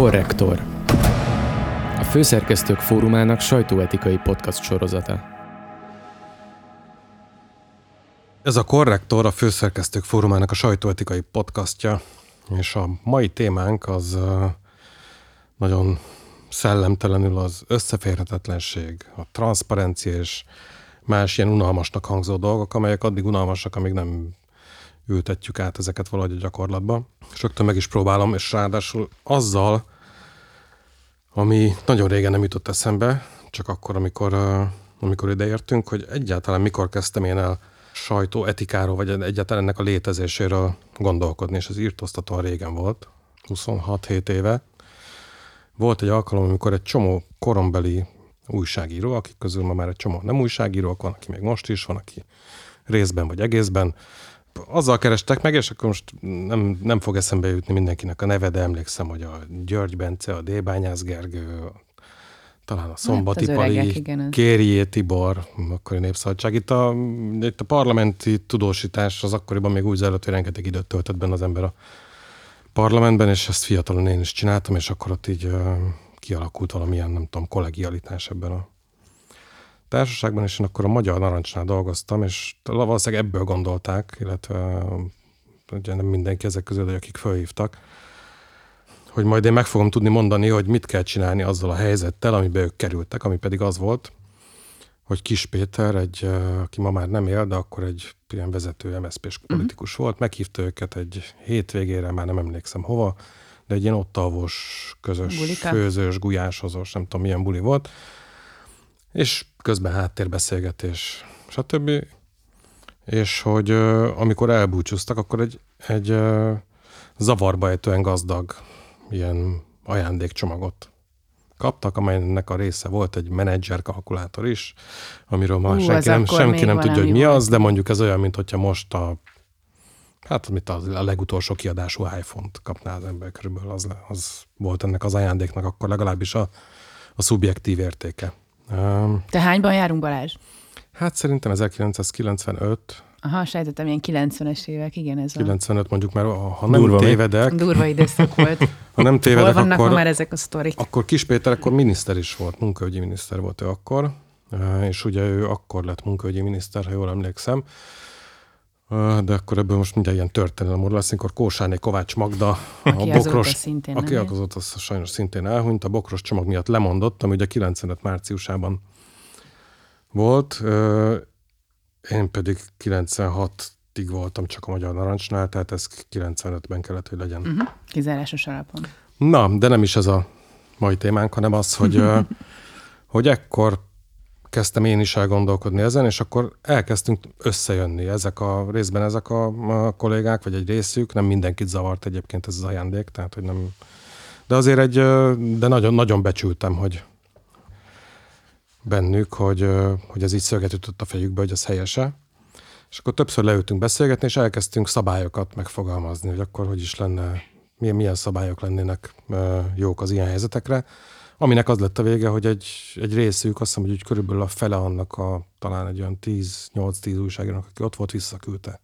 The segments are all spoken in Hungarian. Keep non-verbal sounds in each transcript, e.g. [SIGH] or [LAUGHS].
Korrektor. A Főszerkesztők Fórumának sajtóetikai podcast sorozata. Ez a Korrektor a Főszerkesztők Fórumának a sajtóetikai podcastja, és a mai témánk az nagyon szellemtelenül az összeférhetetlenség, a transzparencia és más ilyen unalmasnak hangzó dolgok, amelyek addig unalmasak, amíg nem ültetjük át ezeket valahogy a gyakorlatba. És rögtön meg is próbálom, és ráadásul azzal, ami nagyon régen nem jutott eszembe, csak akkor, amikor, amikor ideértünk, hogy egyáltalán mikor kezdtem én el sajtó etikáról, vagy egyáltalán ennek a létezéséről gondolkodni, és ez írtóztatóan régen volt, 26-7 éve. Volt egy alkalom, amikor egy csomó korombeli újságíró, akik közül ma már egy csomó nem újságírók, van, aki még most is, van, aki részben vagy egészben, azzal kerestek meg, és akkor most nem, nem fog eszembe jutni mindenkinek a neve, de emlékszem, hogy a György Bence, a Débányász Gergő, talán a Szombati hát Pali, Kérjé Tibor, akkori népszabadság. Itt a, itt a parlamenti tudósítás az akkoriban még úgy zajlott, hogy rengeteg időt töltött benne az ember a parlamentben, és ezt fiatalon én is csináltam, és akkor ott így kialakult valamilyen, nem tudom, kollegialitás ebben a társaságban, és én akkor a Magyar Narancsnál dolgoztam, és valószínűleg ebből gondolták, illetve ugye nem mindenki ezek közül, de akik felhívtak, hogy majd én meg fogom tudni mondani, hogy mit kell csinálni azzal a helyzettel, amiben ők kerültek, ami pedig az volt, hogy Kis Péter, egy, aki ma már nem él, de akkor egy ilyen vezető MSZP-s mhm. politikus uh-huh. volt, meghívta őket egy hétvégére, már nem emlékszem hova, de egy ilyen ott alvos, közös, Bulika. főzős, gulyásozós, nem tudom milyen buli volt, és közben háttérbeszélgetés, stb. És hogy amikor elbúcsúztak, akkor egy, egy zavarba ejtően gazdag ilyen ajándékcsomagot kaptak, amelynek a része volt egy menedzser kalkulátor is, amiről uh, senki nem, senki nem tudja, hogy mi volt. az, de mondjuk ez olyan, mint hogyha most a hát mit az, a legutolsó kiadású iPhone-t kapná az ember körülbelül, az, az volt ennek az ajándéknak akkor legalábbis a, a szubjektív értéke. Te hányban járunk, Balázs? Hát szerintem 1995. Aha, sejtettem, ilyen 90-es évek, igen, ez 95 mondjuk, mert ha nem Durva tévedek... Durva időszak volt. [LAUGHS] ha nem tévedek, Hol vannak akkor, már ezek a sztorik? Akkor Kis Péter akkor miniszter is volt, munkaügyi miniszter volt ő akkor, és ugye ő akkor lett munkaügyi miniszter, ha jól emlékszem de akkor ebből most mindjárt ilyen történelem lesz, amikor Kósáné Kovács Magda, aki a bokros, szintén aki azóta az sajnos szintén elhunyt, a bokros csomag miatt lemondott, ami ugye 95 márciusában volt, én pedig 96-ig voltam csak a Magyar Narancsnál, tehát ez 95-ben kellett, hogy legyen. Uh-huh. Kizárásos alapon. Na, de nem is ez a mai témánk, hanem az, hogy, [LAUGHS] hogy ekkor kezdtem én is elgondolkodni ezen, és akkor elkezdtünk összejönni ezek a részben ezek a, a kollégák, vagy egy részük, nem mindenkit zavart egyébként ez az ajándék, tehát hogy nem, de azért egy, de nagyon, nagyon becsültem, hogy bennük, hogy, hogy ez így szöget ütött a fejükbe, hogy ez helyese. És akkor többször leültünk beszélgetni, és elkezdtünk szabályokat megfogalmazni, hogy akkor hogy is lenne, milyen, milyen szabályok lennének jók az ilyen helyzetekre. Aminek az lett a vége, hogy egy, egy részük, azt hiszem, hogy úgy körülbelül a fele annak a talán egy olyan 10-8-10 újságírónak, aki ott volt, visszaküldte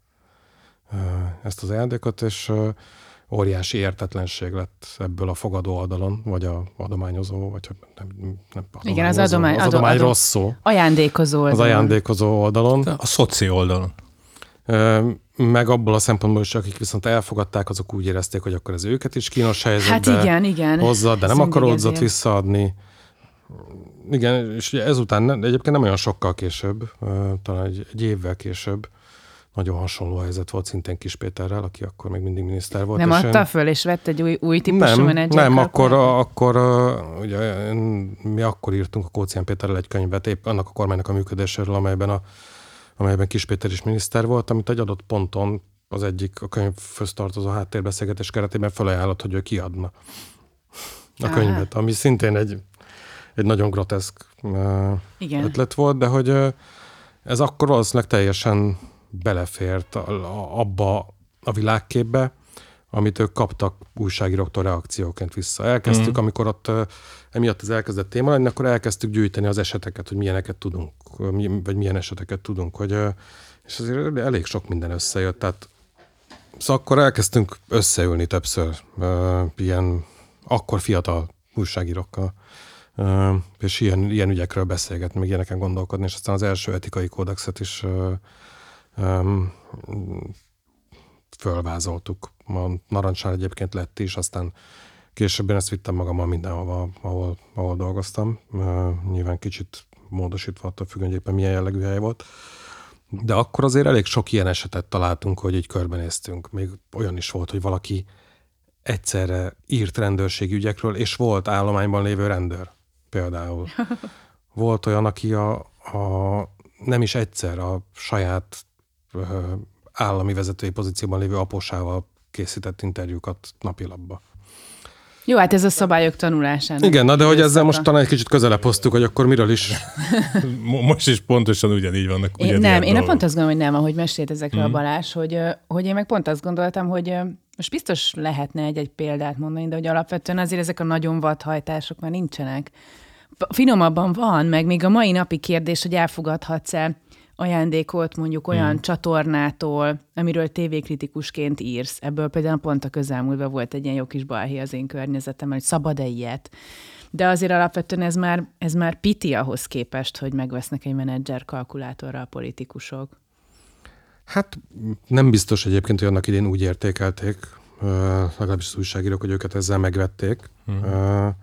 ezt az ajándékot, és óriási értetlenség lett ebből a fogadó oldalon, vagy a adományozó, vagy nem, nem adományozó, Igen, az adomány, az adomány adom, rossz szó. Ajándékozó oldalon. Az ajándékozó oldalon. A szoci oldalon meg abból a szempontból is, akik viszont elfogadták, azok úgy érezték, hogy akkor ez őket is kínos helyzetbe hát igen, igen. hozza, de nem akaródzott visszaadni. Igen, és ezután egyébként nem olyan sokkal később, talán egy, egy évvel később, nagyon hasonló helyzet volt szintén Kis Péterrel, aki akkor még mindig miniszter volt. Nem adta én... föl, és vett egy új, új típusú nem? Nem, akkor, akkor ugye, mi akkor írtunk a Kócián Péterrel egy könyvet, épp annak a kormánynak a működéséről, amelyben a amelyben Kis Péter is miniszter volt, amit egy adott ponton az egyik a könyvhöz tartozó háttérbeszélgetés keretében felajánlott, hogy ő kiadna a könyvet, ami szintén egy, egy nagyon groteszk Igen. ötlet volt, de hogy ez akkor valószínűleg teljesen belefért abba a világképbe, amit ők kaptak újságíróktól reakcióként vissza. Elkezdtük, mm. amikor ott emiatt az elkezdett téma lenni, akkor elkezdtük gyűjteni az eseteket, hogy milyeneket tudunk, vagy milyen eseteket tudunk, hogy, és azért elég sok minden összejött, tehát Szóval akkor elkezdtünk összeülni többször, ilyen akkor fiatal újságírókkal, és ilyen, ilyen ügyekről beszélgetni, meg ilyeneken gondolkodni, és aztán az első etikai kódexet is fölvázoltuk. A narancsár egyébként lett is, aztán később én ezt vittem magammal mindenhova, ahol, ahol dolgoztam. Nyilván kicsit módosítva attól függően, hogy éppen milyen jellegű hely volt. De akkor azért elég sok ilyen esetet találtunk, hogy így körbenéztünk. Még olyan is volt, hogy valaki egyszerre írt rendőrségi ügyekről, és volt állományban lévő rendőr például. [LAUGHS] Volt olyan, aki a, a nem is egyszer a saját ö, állami vezetői pozícióban lévő aposával készített interjúkat napilapba. Jó, hát ez a szabályok tanulásának. Igen, na de hogy ezzel most talán egy kicsit közelebb hoztuk, hogy akkor miről is. [LAUGHS] most is pontosan ugyanígy vannak. Én, nem, én pont azt gondolom, hogy nem, ahogy mesélt ezekről mm. a Balázs, hogy, hogy én meg pont azt gondoltam, hogy most biztos lehetne egy-egy példát mondani, de hogy alapvetően azért ezek a nagyon vadhajtások már nincsenek. Finomabban van, meg még a mai napi kérdés, hogy elfogadhatsz-e ajándékot mondjuk olyan hmm. csatornától, amiről tévékritikusként írsz. Ebből például pont a közelmúltban volt egy ilyen jó kis balhé az én környezetemben, hogy szabad-e ilyet. De azért alapvetően ez már, ez már piti ahhoz képest, hogy megvesznek egy menedzser kalkulátorra a politikusok. Hát nem biztos egyébként, hogy annak idén úgy értékelték, legalábbis az újságírók, hogy őket ezzel megvették. Uh-huh.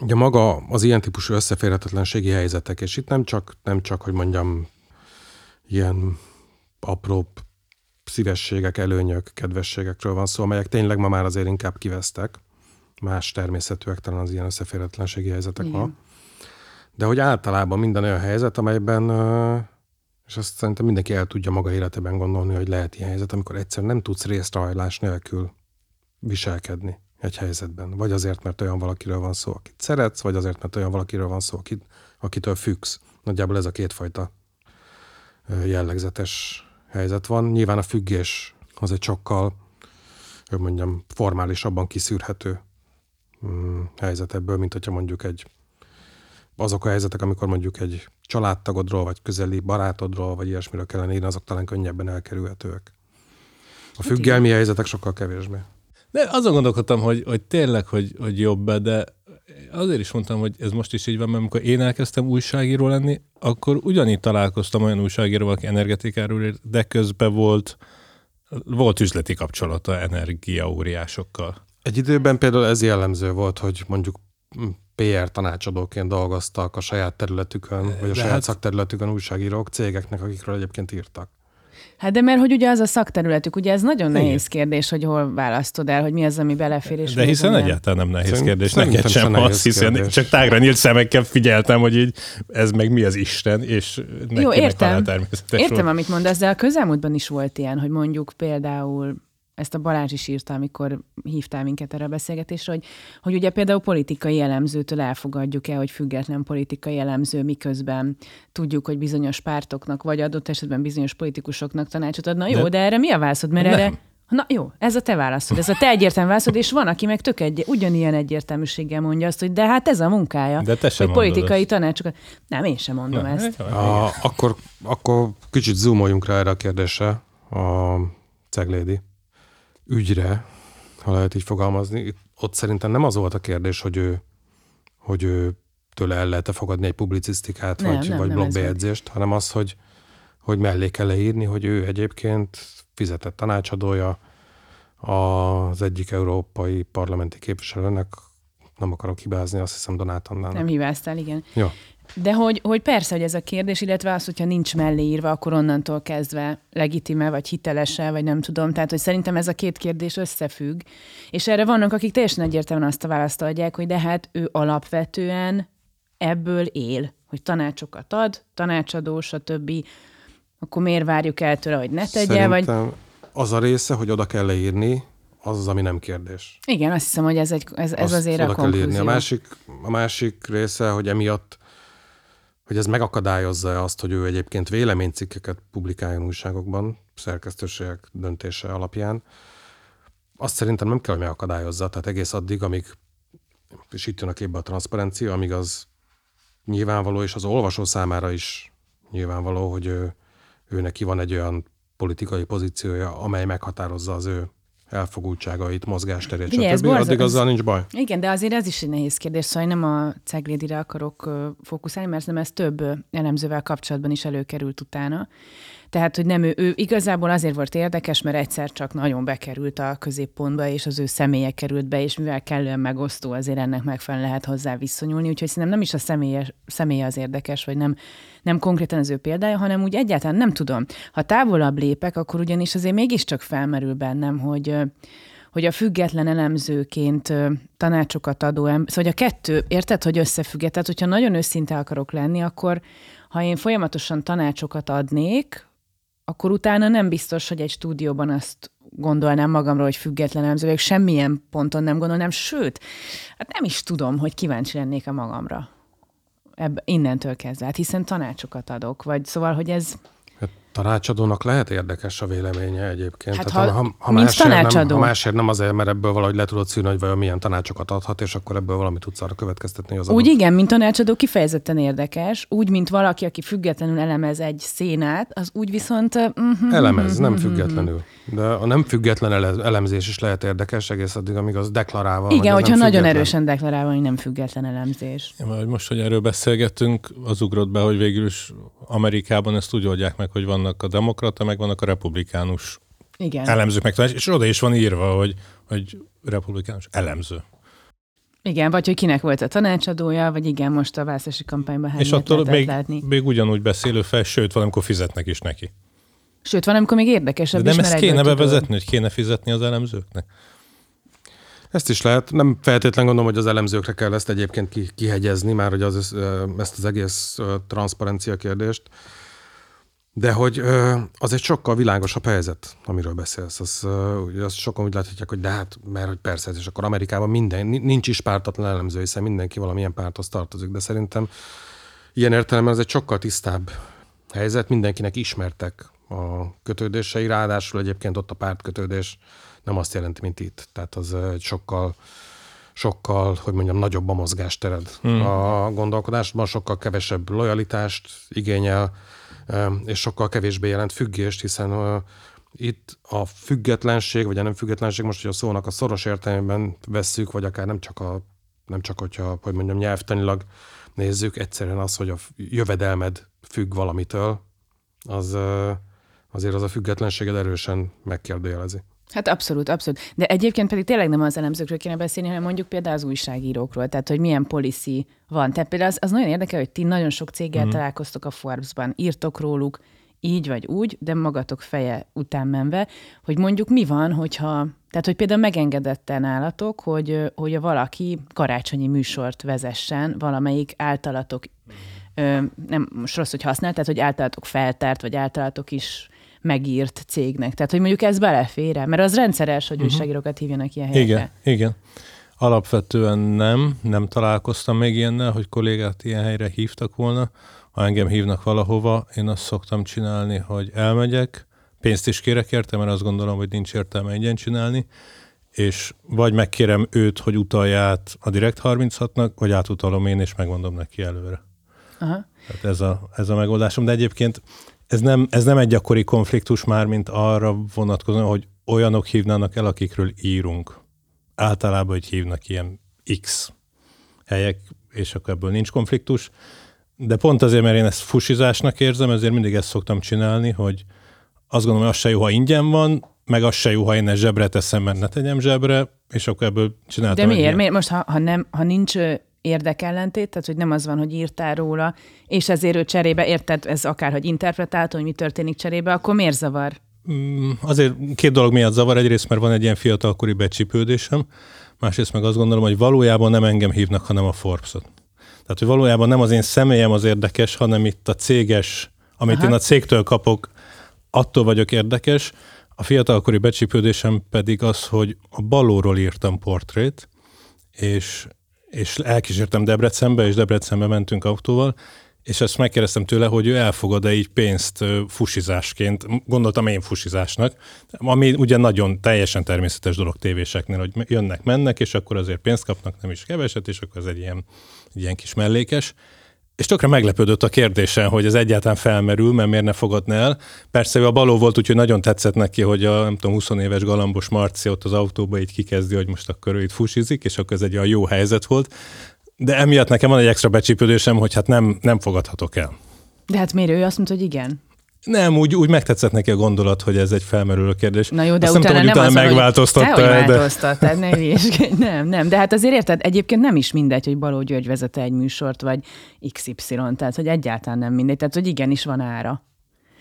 Ugye maga az ilyen típusú összeférhetetlenségi helyzetek, és itt nem csak, nem csak hogy mondjam, ilyen apró szívességek, előnyök, kedvességekről van szó, amelyek tényleg ma már azért inkább kivesztek. Más természetűek talán az ilyen összeférhetetlenségi helyzetek Igen. ma. De hogy általában minden olyan helyzet, amelyben, és azt szerintem mindenki el tudja maga életében gondolni, hogy lehet ilyen helyzet, amikor egyszer nem tudsz részrehajlás nélkül viselkedni egy helyzetben. Vagy azért, mert olyan valakiről van szó, akit szeretsz, vagy azért, mert olyan valakiről van szó, akit, akitől függsz. Nagyjából ez a kétfajta jellegzetes helyzet van. Nyilván a függés az egy sokkal, hogy mondjam, formálisabban kiszűrhető mm, helyzet ebből, mint hogyha mondjuk egy azok a helyzetek, amikor mondjuk egy családtagodról, vagy közeli barátodról, vagy ilyesmiről kellene írni, azok talán könnyebben elkerülhetőek. A hát függelmi helyzetek sokkal kevésbé. De azon gondolkodtam, hogy, hogy tényleg, hogy, hogy jobb de azért is mondtam, hogy ez most is így van, mert amikor én elkezdtem újságíró lenni, akkor ugyanígy találkoztam olyan újságíró, aki energetikáról de közben volt, volt üzleti kapcsolata energiaóriásokkal. Egy időben például ez jellemző volt, hogy mondjuk PR tanácsadóként dolgoztak a saját területükön, vagy a de saját hát... szakterületükön újságírók cégeknek, akikről egyébként írtak. Hát de mert hogy ugye az a szakterületük, ugye ez nagyon Igen. nehéz kérdés, hogy hol választod el, hogy mi az, ami belefér. És de hiszen nem. egyáltalán nem nehéz Szerint, kérdés, neked sem az, hiszen kérdés. csak tágra nyílt szemekkel figyeltem, hogy így ez meg mi az Isten, és neki Jó, értem. Értem, volt. amit mondasz, de a közelmúltban is volt ilyen, hogy mondjuk például ezt a Balázs is írta, amikor hívtál minket erre a beszélgetésre, hogy, hogy ugye például politikai elemzőtől elfogadjuk-e, hogy független politikai elemző, miközben tudjuk, hogy bizonyos pártoknak, vagy adott esetben bizonyos politikusoknak tanácsot ad. Na jó, de, de erre mi a válaszod? Mert nem. erre Na jó, ez a te válaszod, ez a te egyértelmű válaszod, és van, aki meg tök egy, ugyanilyen egyértelműséggel mondja azt, hogy de hát ez a munkája. De te sem hogy politikai ezt. tanácsokat. Nem, én sem mondom Na, ezt. A, akkor, akkor kicsit zoomoljunk rá erre a kérdésre, a ceglédi ügyre, ha lehet így fogalmazni, ott szerintem nem az volt a kérdés, hogy ő, hogy ő tőle el lehet-e fogadni egy publicisztikát, nem, vagy, nem, vagy blogbejegyzést, hanem az, hogy, hogy mellé kell leírni, hogy ő egyébként fizetett tanácsadója az egyik európai parlamenti képviselőnek, nem akarok hibázni, azt hiszem Donát Annának. Nem hibáztál, igen. Ja. De hogy, hogy persze, hogy ez a kérdés, illetve az, hogyha nincs mellé írva, akkor onnantól kezdve legitime, vagy hitelese, vagy nem tudom. Tehát, hogy szerintem ez a két kérdés összefügg. És erre vannak, akik teljesen egyértelműen azt a választ adják, hogy de hát ő alapvetően ebből él, hogy tanácsokat ad, tanácsadó, stb. Akkor miért várjuk el tőle, hogy ne tegye? Szerintem vagy... az a része, hogy oda kell leírni, az az, ami nem kérdés. Igen, azt hiszem, hogy ez, egy, ez, ez azért a konklúzió. A másik, a másik része, hogy emiatt hogy ez megakadályozza azt, hogy ő egyébként véleménycikkeket publikáljon újságokban, szerkesztőségek döntése alapján. Azt szerintem nem kell, hogy megakadályozza, tehát egész addig, amíg, és itt jön a képbe a transzparencia, amíg az nyilvánvaló, és az olvasó számára is nyilvánvaló, hogy ő, ő neki van egy olyan politikai pozíciója, amely meghatározza az ő elfogultságait, mozgásterét, Ugye, stb. borzal- Addig azzal nincs baj. Igen, de azért ez is egy nehéz kérdés, szóval nem a Ceglédire akarok fókuszálni, mert nem ez több elemzővel kapcsolatban is előkerült utána. Tehát, hogy nem ő, ő igazából azért volt érdekes, mert egyszer csak nagyon bekerült a középpontba, és az ő személye került be, és mivel kellően megosztó, azért ennek megfelelően lehet hozzá viszonyulni. Úgyhogy szerintem nem is a személye, személye az érdekes, vagy nem, nem konkrétan az ő példája, hanem úgy egyáltalán nem tudom. Ha távolabb lépek, akkor ugyanis azért mégiscsak felmerül bennem, hogy hogy a független elemzőként tanácsokat adó ember, szóval hogy a kettő, érted, hogy összefügg? Tehát, hogyha nagyon őszinte akarok lenni, akkor ha én folyamatosan tanácsokat adnék, akkor utána nem biztos, hogy egy stúdióban azt gondolnám magamról, hogy független elemző vagyok, semmilyen ponton nem gondolnám, sőt, hát nem is tudom, hogy kíváncsi lennék a magamra. Ebb, innentől kezdve, hát hiszen tanácsokat adok, vagy szóval, hogy ez, tanácsadónak lehet érdekes a véleménye egyébként. Hát Tehát, ha- ha, ha, másért nem, tanácsadó. ha másért nem azért, mert ebből valahogy le tudod szűrni, hogy vajon milyen tanácsokat adhat, és akkor ebből valamit tudsz arra következtetni, hogy az Úgy adott. igen, mint tanácsadó kifejezetten érdekes, úgy, mint valaki, aki függetlenül elemez egy szénát, az úgy viszont... Uh, Elemez, nem függetlenül. De a nem független ele- elemzés is lehet érdekes, egész addig, amíg az deklarálva. hogy igen, az hogyha nem nagyon független. erősen deklarálva, hogy nem független elemzés. Ja, most, hogy erről beszélgettünk, az ugrott be, hogy végül is Amerikában ezt úgy oldják meg, hogy vannak a demokrata, meg vannak a republikánus Igen. elemzők, meg tanács, és oda is van írva, hogy, hogy republikánus elemző. Igen, vagy hogy kinek volt a tanácsadója, vagy igen, most a választási kampányban hány és attól még, látni. még ugyanúgy beszélő fel, sőt, valamikor fizetnek is neki. Sőt, van, amikor még De érdekesebb nem is, ezt kéne bevezetni, hogy kéne fizetni az elemzőknek? Ezt is lehet. Nem feltétlen gondolom, hogy az elemzőkre kell ezt egyébként ki, kihegyezni, már hogy az, ezt az egész transzparencia kérdést. De hogy az egy sokkal világosabb helyzet, amiről beszélsz. Az, azt sokan úgy láthatják, hogy de hát, mert hogy persze, és akkor Amerikában minden, ni- nincs is pártatlan elemző, hiszen mindenki valamilyen párthoz tartozik, de szerintem ilyen értelemben ez egy sokkal tisztább helyzet, mindenkinek ismertek a kötődései, ráadásul egyébként ott a pártkötődés nem azt jelenti, mint itt. Tehát az egy sokkal sokkal, hogy mondjam, nagyobb a mozgástered hmm. a gondolkodásban, sokkal kevesebb lojalitást igényel, és sokkal kevésbé jelent függést, hiszen itt a függetlenség, vagy a nem függetlenség, most, hogy a szónak a szoros értelmében vesszük, vagy akár nem csak, a, nem csak hogyha, hogy mondjam, nyelvtanilag nézzük, egyszerűen az, hogy a jövedelmed függ valamitől, az azért az a függetlenséged erősen megkérdőjelezi. Hát abszolút, abszolút. De egyébként pedig tényleg nem az elemzőkről kéne beszélni, hanem mondjuk például az újságírókról, tehát hogy milyen policy van. Tehát például az, az nagyon érdekel, hogy ti nagyon sok céggel mm. találkoztok a Forbes-ban, írtok róluk, így vagy úgy, de magatok feje után menve, hogy mondjuk mi van, hogyha, tehát hogy például megengedette nálatok, hogy, hogy a valaki karácsonyi műsort vezessen valamelyik általatok, ö, nem most rossz, hogy használ, tehát hogy általatok feltárt, vagy általatok is megírt cégnek. Tehát, hogy mondjuk ez belefér -e? Mert az rendszeres, hogy újságírókat hívjanak ilyen helyekre. Igen, igen. Alapvetően nem, nem találkoztam még ilyennel, hogy kollégát ilyen helyre hívtak volna. Ha engem hívnak valahova, én azt szoktam csinálni, hogy elmegyek, pénzt is kérek érte, mert azt gondolom, hogy nincs értelme ingyen csinálni, és vagy megkérem őt, hogy utalja át a Direkt 36-nak, vagy átutalom én, és megmondom neki előre. Aha. Tehát ez a, ez a megoldásom, de egyébként ez nem, ez nem egy gyakori konfliktus már, mint arra vonatkozóan, hogy olyanok hívnának el, akikről írunk. Általában, hogy hívnak ilyen X helyek, és akkor ebből nincs konfliktus. De pont azért, mert én ezt fusizásnak érzem, ezért mindig ezt szoktam csinálni, hogy azt gondolom, hogy az se jó, ha ingyen van, meg az se jó, ha én ezt zsebre teszem, mert ne tegyem zsebre, és akkor ebből csináltam. De miért? miért? Most, ha, ha, nem, ha nincs érdekellentét, tehát hogy nem az van, hogy írtál róla, és ezért ő cserébe, érted, ez akár, hogy interpretálta, hogy mi történik cserébe, akkor miért zavar? Mm, Azért két dolog miatt zavar. Egyrészt, mert van egy ilyen fiatalkori becsípődésem, másrészt meg azt gondolom, hogy valójában nem engem hívnak, hanem a Forbes-ot. Tehát, hogy valójában nem az én személyem az érdekes, hanem itt a céges, amit Aha. Aha. én a cégtől kapok, attól vagyok érdekes. A fiatalkori becsípődésem pedig az, hogy a balóról írtam portrét, és, és elkísértem Debrecenbe, és Debrecenbe mentünk autóval, és ezt megkérdeztem tőle, hogy ő elfogad-e így pénzt fusizásként, gondoltam én fusizásnak, ami ugye nagyon teljesen természetes dolog tévéseknél, hogy jönnek, mennek, és akkor azért pénzt kapnak, nem is keveset, és akkor ez egy ilyen, egy ilyen kis mellékes. És tökre meglepődött a kérdésen, hogy ez egyáltalán felmerül, mert miért ne fogadna el. Persze ő a baló volt, úgyhogy nagyon tetszett neki, hogy a nem tudom, 20 éves galambos Marci ott az autóba így kikezdi, hogy most akkor ő itt fusizik, és akkor ez egy olyan jó helyzet volt. De emiatt nekem van egy extra becsípődésem, hogy hát nem, nem fogadhatok el. De hát miért ő azt mondta, hogy igen? Nem, úgy, úgy megtetszett neki a gondolat, hogy ez egy felmerülő kérdés. Na jó, de Azt utána nem, tudom, nem hogy utána az, megváltoztatta, hogy el, de... változtattad, [LAUGHS] ne hülyéskedj. Nem, nem. De hát azért érted, egyébként nem is mindegy, hogy Baló György vezet egy műsort, vagy XY, tehát hogy egyáltalán nem mindegy. Tehát, hogy igenis van ára.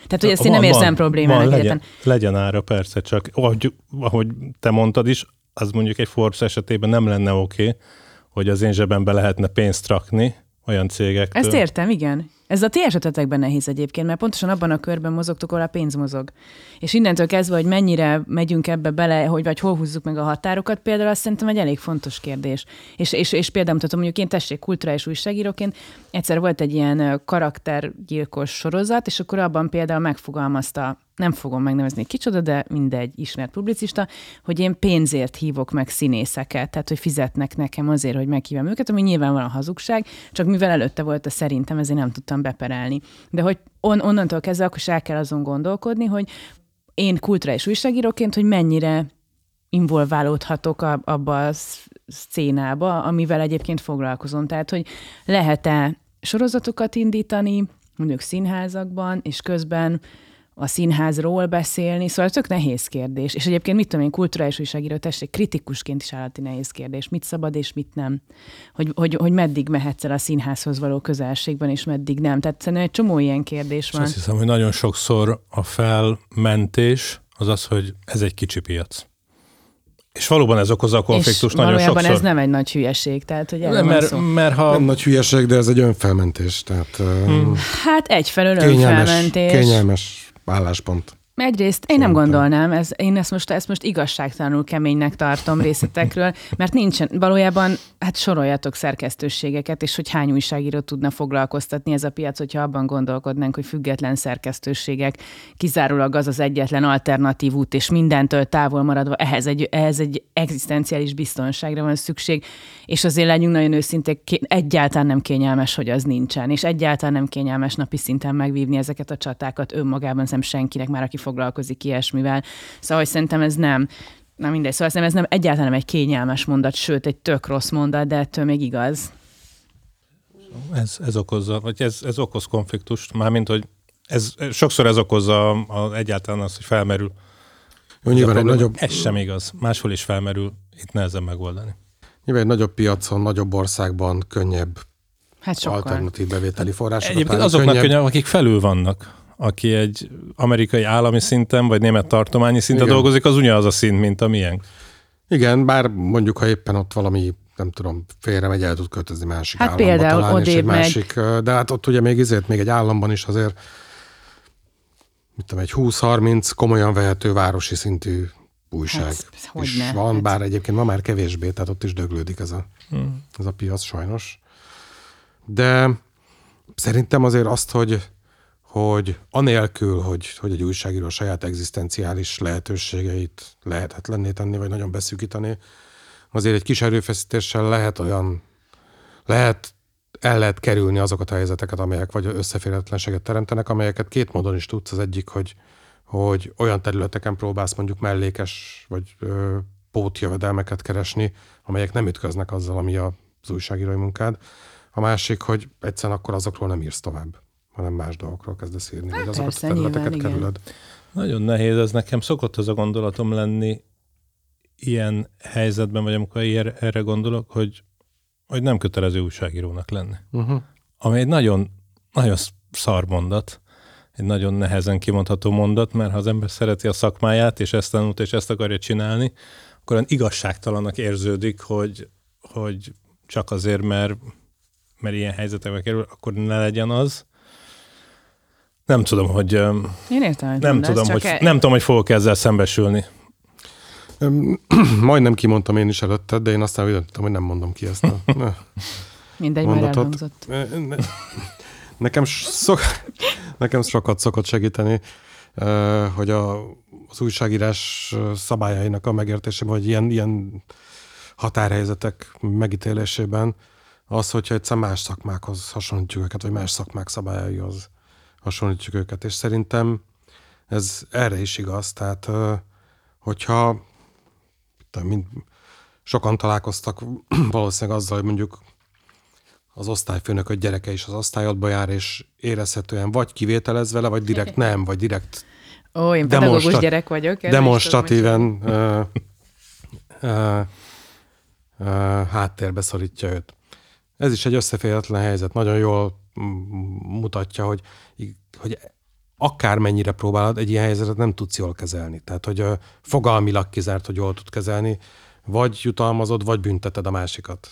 Tehát, hogy ezt én nem érzem problémának. Van, legyen, legyen ára, persze, csak ahogy, ahogy te mondtad is, az mondjuk egy Forbes esetében nem lenne oké, okay, hogy az én zsebembe lehetne pénzt rakni olyan cégektől. Ezt értem, igen. Ez a ti esetetekben nehéz egyébként, mert pontosan abban a körben mozogtok, ahol a pénz mozog. És innentől kezdve, hogy mennyire megyünk ebbe bele, hogy vagy hol húzzuk meg a határokat, például azt szerintem egy elég fontos kérdés. És, és, és például mutatom, mondjuk én tessék kulturális újságíróként, egyszer volt egy ilyen karaktergyilkos sorozat, és akkor abban például megfogalmazta nem fogom megnevezni kicsoda, de mindegy ismert publicista, hogy én pénzért hívok meg színészeket, tehát hogy fizetnek nekem azért, hogy meghívom őket, ami nyilván van a hazugság, csak mivel előtte volt a szerintem, ezért nem tudtam beperelni. De hogy on, onnantól kezdve akkor el kell azon gondolkodni, hogy én kulturális újságíróként, hogy mennyire involválódhatok abba a szcénába, amivel egyébként foglalkozom. Tehát, hogy lehet-e sorozatokat indítani, mondjuk színházakban, és közben a színházról beszélni, szóval tök nehéz kérdés. És egyébként mit tudom én, kulturális újságíró, tessék, kritikusként is állati nehéz kérdés. Mit szabad és mit nem. Hogy, hogy, hogy meddig mehetsz el a színházhoz való közelségben, és meddig nem. Tehát szerintem egy csomó ilyen kérdés van. azt hiszem, hogy nagyon sokszor a felmentés az az, hogy ez egy kicsi piac. És valóban ez okozza a konfliktust nagyon valójában sokszor. ez nem egy nagy hülyeség, tehát hogy nem, mert, mert ha... Nem nagy hülyeség, de ez egy önfelmentés. Tehát, hmm. Hát egyfelől kényelmes, önfelmentés. Kényelmes Hvala, Spont. Egyrészt én nem gondolnám, ez, én ezt most, ezt most igazságtalanul keménynek tartom részletekről, mert nincsen, valójában hát soroljatok szerkesztőségeket, és hogy hány újságíró tudna foglalkoztatni ez a piac, hogyha abban gondolkodnánk, hogy független szerkesztőségek, kizárólag az az egyetlen alternatív út, és mindentől távol maradva ehhez egy, ehhez egy egzisztenciális biztonságra van szükség, és azért legyünk nagyon őszinték, egyáltalán nem kényelmes, hogy az nincsen, és egyáltalán nem kényelmes napi szinten megvívni ezeket a csatákat önmagában, nem senkinek már, aki foglalkozik ilyesmivel. Szóval, hogy szerintem ez nem, na mindegy, szóval szerintem ez nem egyáltalán nem egy kényelmes mondat, sőt, egy tök rossz mondat, de ettől még igaz. Ez, ez okozza, vagy ez, ez okoz konfliktust, mármint, hogy ez, sokszor ez okozza a, a, egyáltalán az, hogy felmerül. Jó, nyilván egy nagyobb... Ez sem igaz. Máshol is felmerül, itt nehezen megoldani. Nyilván egy nagyobb piacon, nagyobb országban könnyebb hát sokkal. alternatív bevételi forrásokat. Egyébként azoknak könnyebb, könnyebb, akik felül vannak aki egy amerikai állami szinten, vagy német tartományi szinten Igen. dolgozik, az ugyanaz a szint, mint a miénk. Igen, bár mondjuk, ha éppen ott valami nem tudom, félre megy, el tud költözni másik hát államba például talán, és egy megy. másik, de hát ott ugye még izért, még egy államban is azért mit tudom, egy 20-30 komolyan vehető városi szintű újság hát, is ne, van, hát. bár egyébként ma már kevésbé, tehát ott is döglődik ez a, hmm. ez a piac sajnos. De szerintem azért azt, hogy hogy anélkül, hogy, hogy egy újságíró saját egzisztenciális lehetőségeit lehetetlenné tenni, vagy nagyon beszűkíteni, azért egy kis erőfeszítéssel lehet olyan, lehet, el lehet kerülni azokat a helyzeteket, amelyek vagy összeférhetetlenséget teremtenek, amelyeket két módon is tudsz. Az egyik, hogy, hogy olyan területeken próbálsz mondjuk mellékes vagy ö, pótjövedelmeket keresni, amelyek nem ütköznek azzal, ami az újságírói munkád. A másik, hogy egyszerűen akkor azokról nem írsz tovább hanem más dolgokról kezdesz írni, vagy azokat Persze, a területeket nyilván, kerülöd. Igen. Nagyon nehéz, ez nekem szokott az a gondolatom lenni ilyen helyzetben, vagy amikor erre gondolok, hogy, hogy nem kötelező újságírónak lenni. Uh-huh. Ami egy nagyon, nagyon szar mondat, egy nagyon nehezen kimondható mondat, mert ha az ember szereti a szakmáját, és ezt tanult, és ezt akarja csinálni, akkor olyan igazságtalannak érződik, hogy, hogy csak azért, mert, mert ilyen helyzetekbe kerül, akkor ne legyen az. Nem tudom, hogy... Én értem, nem tudom, hogy, e... nem tudom, hogy fogok ezzel szembesülni. [CLEARS THROAT] Majdnem kimondtam én is előtte, de én aztán úgy döntöttem, hogy nem mondom ki ezt a [LAUGHS] Mindegy, mondatot. Nekem, szok, [LAUGHS] nekem sokat szokott segíteni, hogy a, az újságírás szabályainak a megértésében, vagy ilyen, ilyen határhelyzetek megítélésében az, hogyha egyszer más szakmákhoz hasonlítjuk őket, vagy más szakmák szabályaihoz hasonlítjuk őket. És szerintem ez erre is igaz. Tehát, hogyha mind, sokan találkoztak [CLEARS THROAT] valószínűleg azzal, hogy mondjuk az osztályfőnök a gyereke is az osztályodba jár, és érezhetően vagy kivételez vele, vagy direkt [LAUGHS] nem, vagy direkt Ó, én pedagógus gyerek vagyok. Demonstratíven ö, ö, ö, háttérbe szorítja őt. Ez is egy összeférhetetlen helyzet. Nagyon jól mutatja, hogy, hogy akármennyire próbálod, egy ilyen helyzetet nem tudsz jól kezelni. Tehát, hogy fogalmilag kizárt, hogy jól tud kezelni, vagy jutalmazod, vagy bünteted a másikat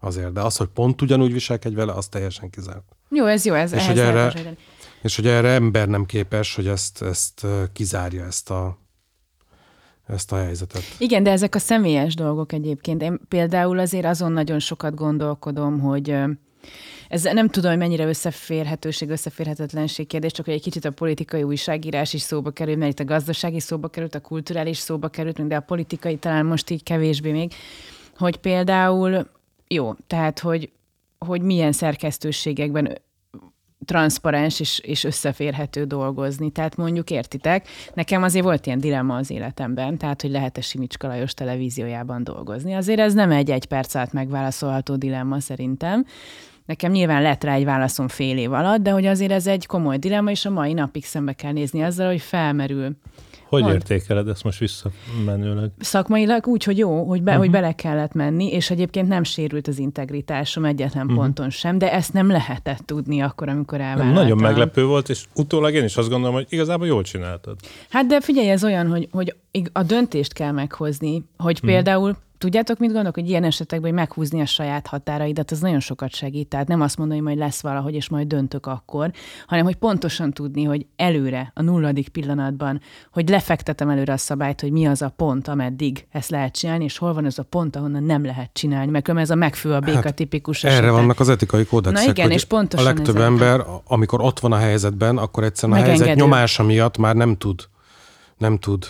azért. De az, hogy pont ugyanúgy viselkedj vele, az teljesen kizárt. Jó, ez jó, ez és hogy erre, és hogy erre ember nem képes, hogy ezt, ezt kizárja, ezt a, ezt a helyzetet. Igen, de ezek a személyes dolgok egyébként. Én például azért azon nagyon sokat gondolkodom, hogy ez nem tudom, hogy mennyire összeférhetőség, összeférhetetlenség kérdés, csak hogy egy kicsit a politikai újságírás is szóba kerül, mert itt a gazdasági szóba került, a kulturális szóba került, de a politikai talán most így kevésbé még, hogy például jó, tehát hogy, hogy milyen szerkesztőségekben transzparens és, és összeférhető dolgozni. Tehát mondjuk értitek, nekem azért volt ilyen dilemma az életemben, tehát hogy lehet-e Simicska Lajos televíziójában dolgozni. Azért ez nem egy egy perc alatt megválaszolható dilemma szerintem. Nekem nyilván lett rá egy válaszom fél év alatt, de hogy azért ez egy komoly dilemma, és a mai napig szembe kell nézni azzal, hogy felmerül hogy Mond. értékeled ezt most visszamenőleg? Szakmailag úgy, hogy jó, hogy, be, uh-huh. hogy bele kellett menni, és egyébként nem sérült az integritásom egyetlen uh-huh. ponton sem, de ezt nem lehetett tudni akkor, amikor elvállaltam. Nagyon meglepő volt, és utólag én is azt gondolom, hogy igazából jól csináltad. Hát de figyelj, ez olyan, hogy, hogy a döntést kell meghozni, hogy uh-huh. például Tudjátok, mit gondolok, hogy ilyen esetekben hogy meghúzni a saját határaidat, az nagyon sokat segít. Tehát nem azt mondani, hogy majd lesz valahogy, és majd döntök akkor, hanem hogy pontosan tudni, hogy előre, a nulladik pillanatban, hogy lefektetem előre a szabályt, hogy mi az a pont, ameddig ezt lehet csinálni, és hol van az a pont, ahonnan nem lehet csinálni. Mert ez a megfő a béka hát, tipikus Erre esetek. vannak az etikai kódexek. Na igen, és pontosan A legtöbb ember, amikor ott van a helyzetben, akkor egyszerűen a helyzet nyomása miatt már nem tud nem tud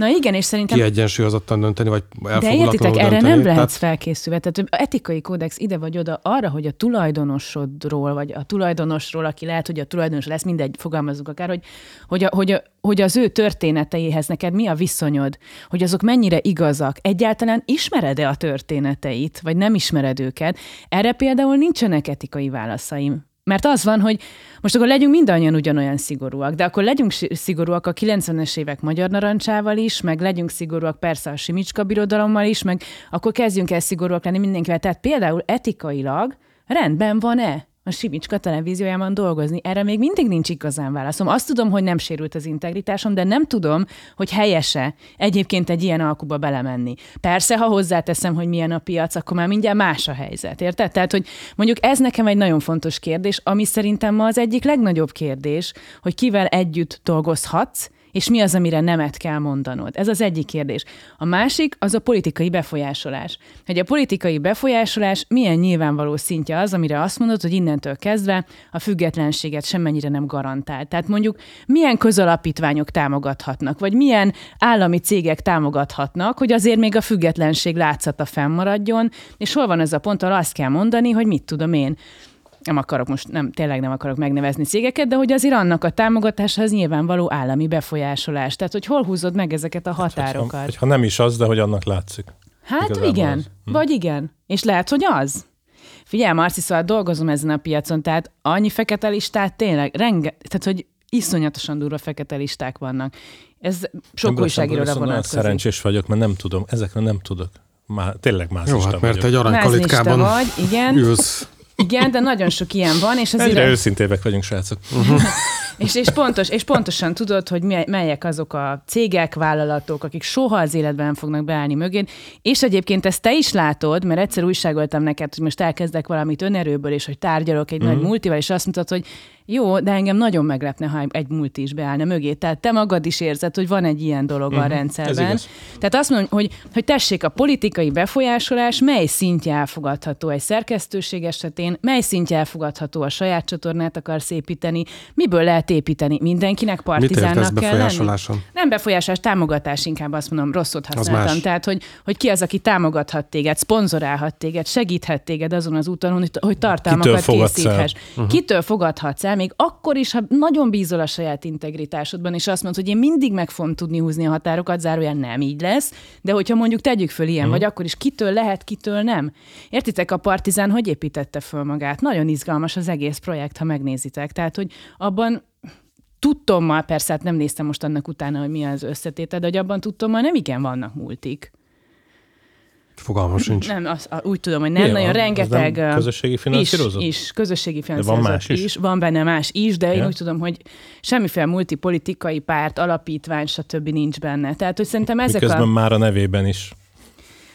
Na igen, és szerintem... Kiegyensúlyozottan dönteni, vagy De értitek, erre dönteni, nem lehetsz tehát... felkészülve. Tehát etikai kódex ide vagy oda arra, hogy a tulajdonosodról, vagy a tulajdonosról, aki lehet, hogy a tulajdonos lesz, mindegy, fogalmazunk akár, hogy, hogy, a, hogy, a, hogy az ő történeteihez neked mi a viszonyod, hogy azok mennyire igazak. Egyáltalán ismered-e a történeteit, vagy nem ismered őket? Erre például nincsenek etikai válaszaim. Mert az van, hogy most akkor legyünk mindannyian ugyanolyan szigorúak, de akkor legyünk szigorúak a 90-es évek magyar narancsával is, meg legyünk szigorúak persze a Simicska birodalommal is, meg akkor kezdjünk el szigorúak lenni mindenkivel. Tehát például etikailag rendben van-e a Simicska televíziójában dolgozni? Erre még mindig nincs igazán válaszom. Azt tudom, hogy nem sérült az integritásom, de nem tudom, hogy helyese egyébként egy ilyen alkuba belemenni. Persze, ha hozzáteszem, hogy milyen a piac, akkor már mindjárt más a helyzet, érted? Tehát, hogy mondjuk ez nekem egy nagyon fontos kérdés, ami szerintem ma az egyik legnagyobb kérdés, hogy kivel együtt dolgozhatsz, és mi az, amire nemet kell mondanod. Ez az egyik kérdés. A másik az a politikai befolyásolás. Hogy a politikai befolyásolás milyen nyilvánvaló szintje az, amire azt mondod, hogy innentől kezdve a függetlenséget semmennyire nem garantál. Tehát mondjuk milyen közalapítványok támogathatnak, vagy milyen állami cégek támogathatnak, hogy azért még a függetlenség látszata fennmaradjon, és hol van ez a pont, ahol azt kell mondani, hogy mit tudom én, nem akarok most, nem, tényleg nem akarok megnevezni cégeket, de hogy azért annak a támogatásához nyilvánvaló állami befolyásolás. Tehát, hogy hol húzod meg ezeket a határokat. Hát, hogyha, nem is az, de hogy annak látszik. Hát Igazából igen, az. Hm. vagy igen. És lehet, hogy az. Figyelj, Marci, szóval dolgozom ezen a piacon, tehát annyi fekete listát tényleg, renge, tehát hogy iszonyatosan durva fekete listák vannak. Ez sok újságíróra vonatkozik. Szerencsés vagyok, mert nem tudom, ezekre nem tudok. Már, tényleg más Jó, hát mert vagyok. egy aranykalitkában vagy, igen. ülsz igen, de nagyon sok ilyen van. És azért Egyre őszintébbek vagyunk, srácok. Uh-huh. [LAUGHS] és, és, pontos, és pontosan tudod, hogy melyek azok a cégek, vállalatok, akik soha az életben nem fognak beállni mögé. És egyébként ezt te is látod, mert egyszer újságoltam neked, hogy most elkezdek valamit önerőből, és hogy tárgyalok egy uh-huh. nagy multival, és azt mondtad, hogy Jó, de engem nagyon meglepne, ha egy multi is beállna mögé. Tehát te magad is érzed, hogy van egy ilyen dolog uh-huh. a rendszerben. igaz. Tehát azt mondom, hogy, hogy tessék, a politikai befolyásolás mely szintje elfogadható egy szerkesztőség esetén, mely szintje elfogadható a saját csatornát akarsz építeni, miből lehet építeni? Mindenkinek partizánnak kell lenni? Nem befolyásás, támogatás inkább azt mondom, rosszot használtam. Tehát, hogy, hogy ki az, aki támogathat téged, szponzorálhat téged, segíthet téged azon az úton, hogy, hogy tartalmakat fogadsz el? készíthess. Uh-huh. Kitől fogadhatsz el, még akkor is, ha nagyon bízol a saját integritásodban, és azt mondod, hogy én mindig meg fogom tudni húzni a határokat, zárójel nem így lesz, de hogyha mondjuk tegyük föl ilyen, uh-huh. vagy akkor is kitől lehet, kitől nem. Értitek, a Partizán hogy építette föl magát? Nagyon izgalmas az egész projekt, ha megnézitek. Tehát, hogy abban tudtommal, persze hát nem néztem most annak utána, hogy mi az összetétel, de hogy abban tudtommal nem igen vannak multik. Fogalmam sincs. Nem, az, úgy tudom, hogy nem, Milyen nagyon van? Rengeteg... nem közösségi finanszírozott? Is, is, közösségi van finanszírozott más is? is. Van benne más is, de én Ja. úgy tudom, hogy semmiféle multipolitikai párt, alapítvány, stb. nincs benne. Tehát, hogy szerintem ezek Miközben a... már a nevében is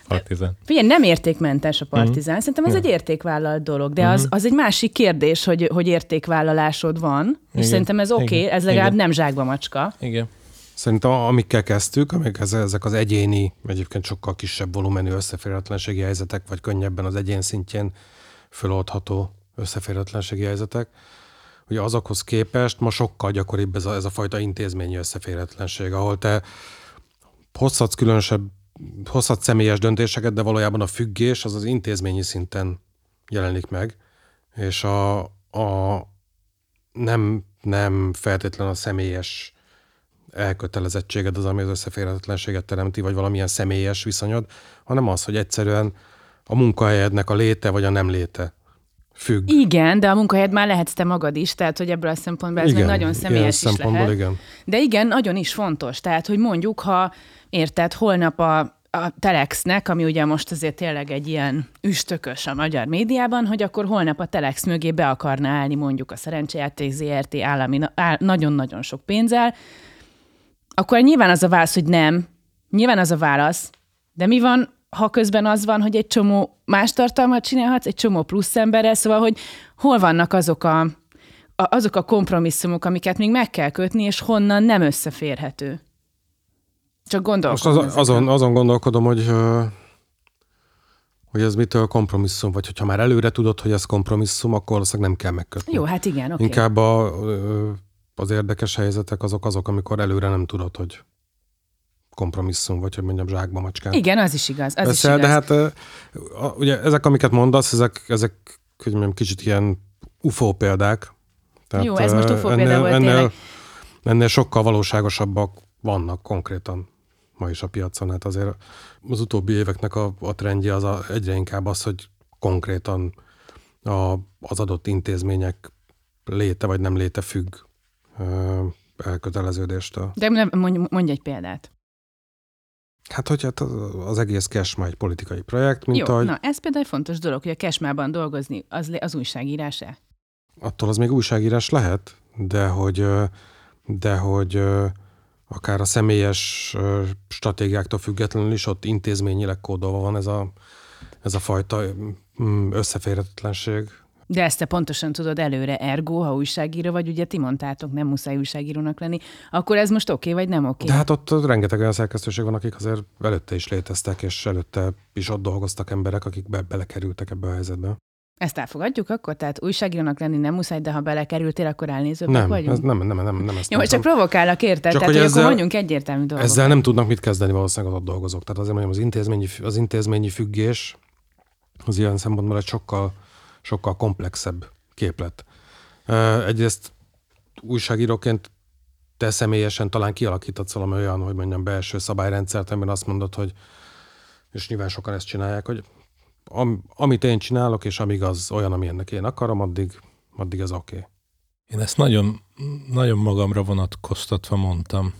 partizán. Figyelj, nem értékmentes a partizán, Mhm. szerintem ez egy értékvállalt dolog, de az, az egy másik kérdés, hogy, hogy értékvállalásod van, és Igen. szerintem ez oké, Igen. ez legalább Igen. nem zsákba macska. Igen. Szerintem amikkel kezdtük, amik ez, ezek az egyéni, egyébként sokkal kisebb volumenű összeférhetetlenségi helyzetek, vagy könnyebben az egyén szintjén föloldható összeférhetetlenségi helyzetek, ugye azokhoz képest ma sokkal gyakoribb ez a, ez a fajta intézményi összeférhetetlenség, ahol te hozhatsz különösebb, hozhatsz személyes döntéseket, de valójában a függés az az intézményi szinten jelenik meg, és a, a nem, nem feltétlen a személyes elkötelezettséged az, ami az összeférhetetlenséget teremti, vagy valamilyen személyes viszonyod, hanem az, hogy egyszerűen a munkahelyednek a léte vagy a nem léte függ. Igen, de a munkahelyed már lehetsz te magad is, tehát hogy ebből a szempontból ez még nagyon személyes is lehet. igen. De igen, nagyon is fontos. Tehát, hogy mondjuk, ha érted, holnap a, a Telexnek, ami ugye most azért tényleg egy ilyen üstökös a magyar médiában, hogy akkor holnap a Telex mögé be akarna állni mondjuk a szerencsejáték ZRT állami áll, nagyon-nagyon sok pénzzel, akkor nyilván az a válasz, hogy nem. Nyilván az a válasz. De mi van, ha közben az van, hogy egy csomó más tartalmat csinálhatsz, egy csomó plusz emberrel, szóval, hogy hol vannak azok a, a, azok a kompromisszumok, amiket még meg kell kötni, és honnan nem összeférhető. Csak Most gondolkodom. az, azon, azon gondolkodom, hogy, hogy ez mitől kompromisszum, vagy hogyha már előre tudod, hogy ez kompromisszum, akkor valószínűleg nem kell megkötni. Jó, hát igen, oké. Okay. Inkább a, az érdekes helyzetek azok azok, amikor előre nem tudod, hogy kompromisszum, vagy hogy mondjam, zsákba macskán. Igen, az is igaz. Az Persze, is de igaz. hát ö, a, ugye ezek, amiket mondasz, ezek, ezek hogy mondjam, kicsit ilyen UFO példák. Jó, ez most UFO példa ennél, volt ennél, tényleg. ennél sokkal valóságosabbak vannak konkrétan ma is a piacon. Hát azért az utóbbi éveknek a, a trendje az a, egyre inkább az, hogy konkrétan a, az adott intézmények léte vagy nem léte függ elköteleződéstől. De nem- mondj, mondj egy példát. Hát, hogy hát az, egész cash ma egy politikai projekt, mint Jó, ahogy na ez például egy fontos dolog, hogy a kesmában dolgozni, az, az újságírás-e? attól az még újságírás lehet, de hogy, de hogy akár a személyes stratégiáktól függetlenül is ott intézményileg kódolva van ez a, ez a fajta mm, összeférhetetlenség. De ezt te pontosan tudod előre, ergo, ha újságíró vagy, ugye ti mondtátok, nem muszáj újságírónak lenni, akkor ez most oké, vagy nem oké? De hát ott rengeteg olyan szerkesztőség van, akik azért előtte is léteztek, és előtte is ott dolgoztak emberek, akik be, belekerültek ebbe a helyzetbe. Ezt elfogadjuk akkor? Tehát újságírónak lenni nem muszáj, de ha belekerültél, akkor elnézőbbek Nem, vagyunk? ez nem, nem, nem, nem ezt Jó, mondtam. csak provokálok, érted? Csak Tehát, hogy hogy ezzel- akkor mondjunk egyértelmű dolgokat. Ezzel nem tudnak mit kezdeni valószínűleg az ott dolgozók. Tehát azért mondjam, az intézményi, az intézményi függés az ilyen szempontból egy sokkal, sokkal komplexebb képlet. Egyrészt újságíróként te személyesen talán kialakítatsz valami olyan, hogy mondjam, belső szabályrendszert, amiben azt mondod, hogy és nyilván sokan ezt csinálják, hogy am, amit én csinálok, és amíg az olyan, ami ennek én akarom, addig, addig az oké. Okay. Én ezt nagyon, nagyon magamra vonatkoztatva mondtam.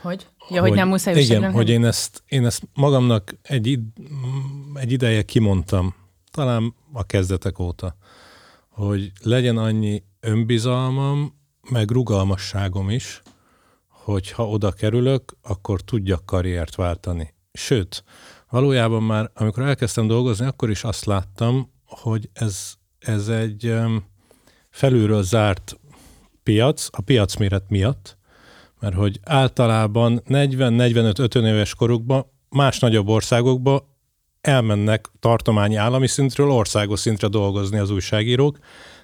Hogy? Ja, hogy, nem muszáj Igen, hogy én ezt, én ezt magamnak egy, id, egy ideje kimondtam, talán a kezdetek óta, hogy legyen annyi önbizalmam, meg rugalmasságom is, hogy ha oda kerülök, akkor tudjak karriert váltani. Sőt, valójában már, amikor elkezdtem dolgozni, akkor is azt láttam, hogy ez, ez egy felülről zárt piac, a piac méret miatt, mert hogy általában 40-45-50 éves korukban más nagyobb országokba elmennek tartományi állami szintről országos szintre dolgozni az újságírók.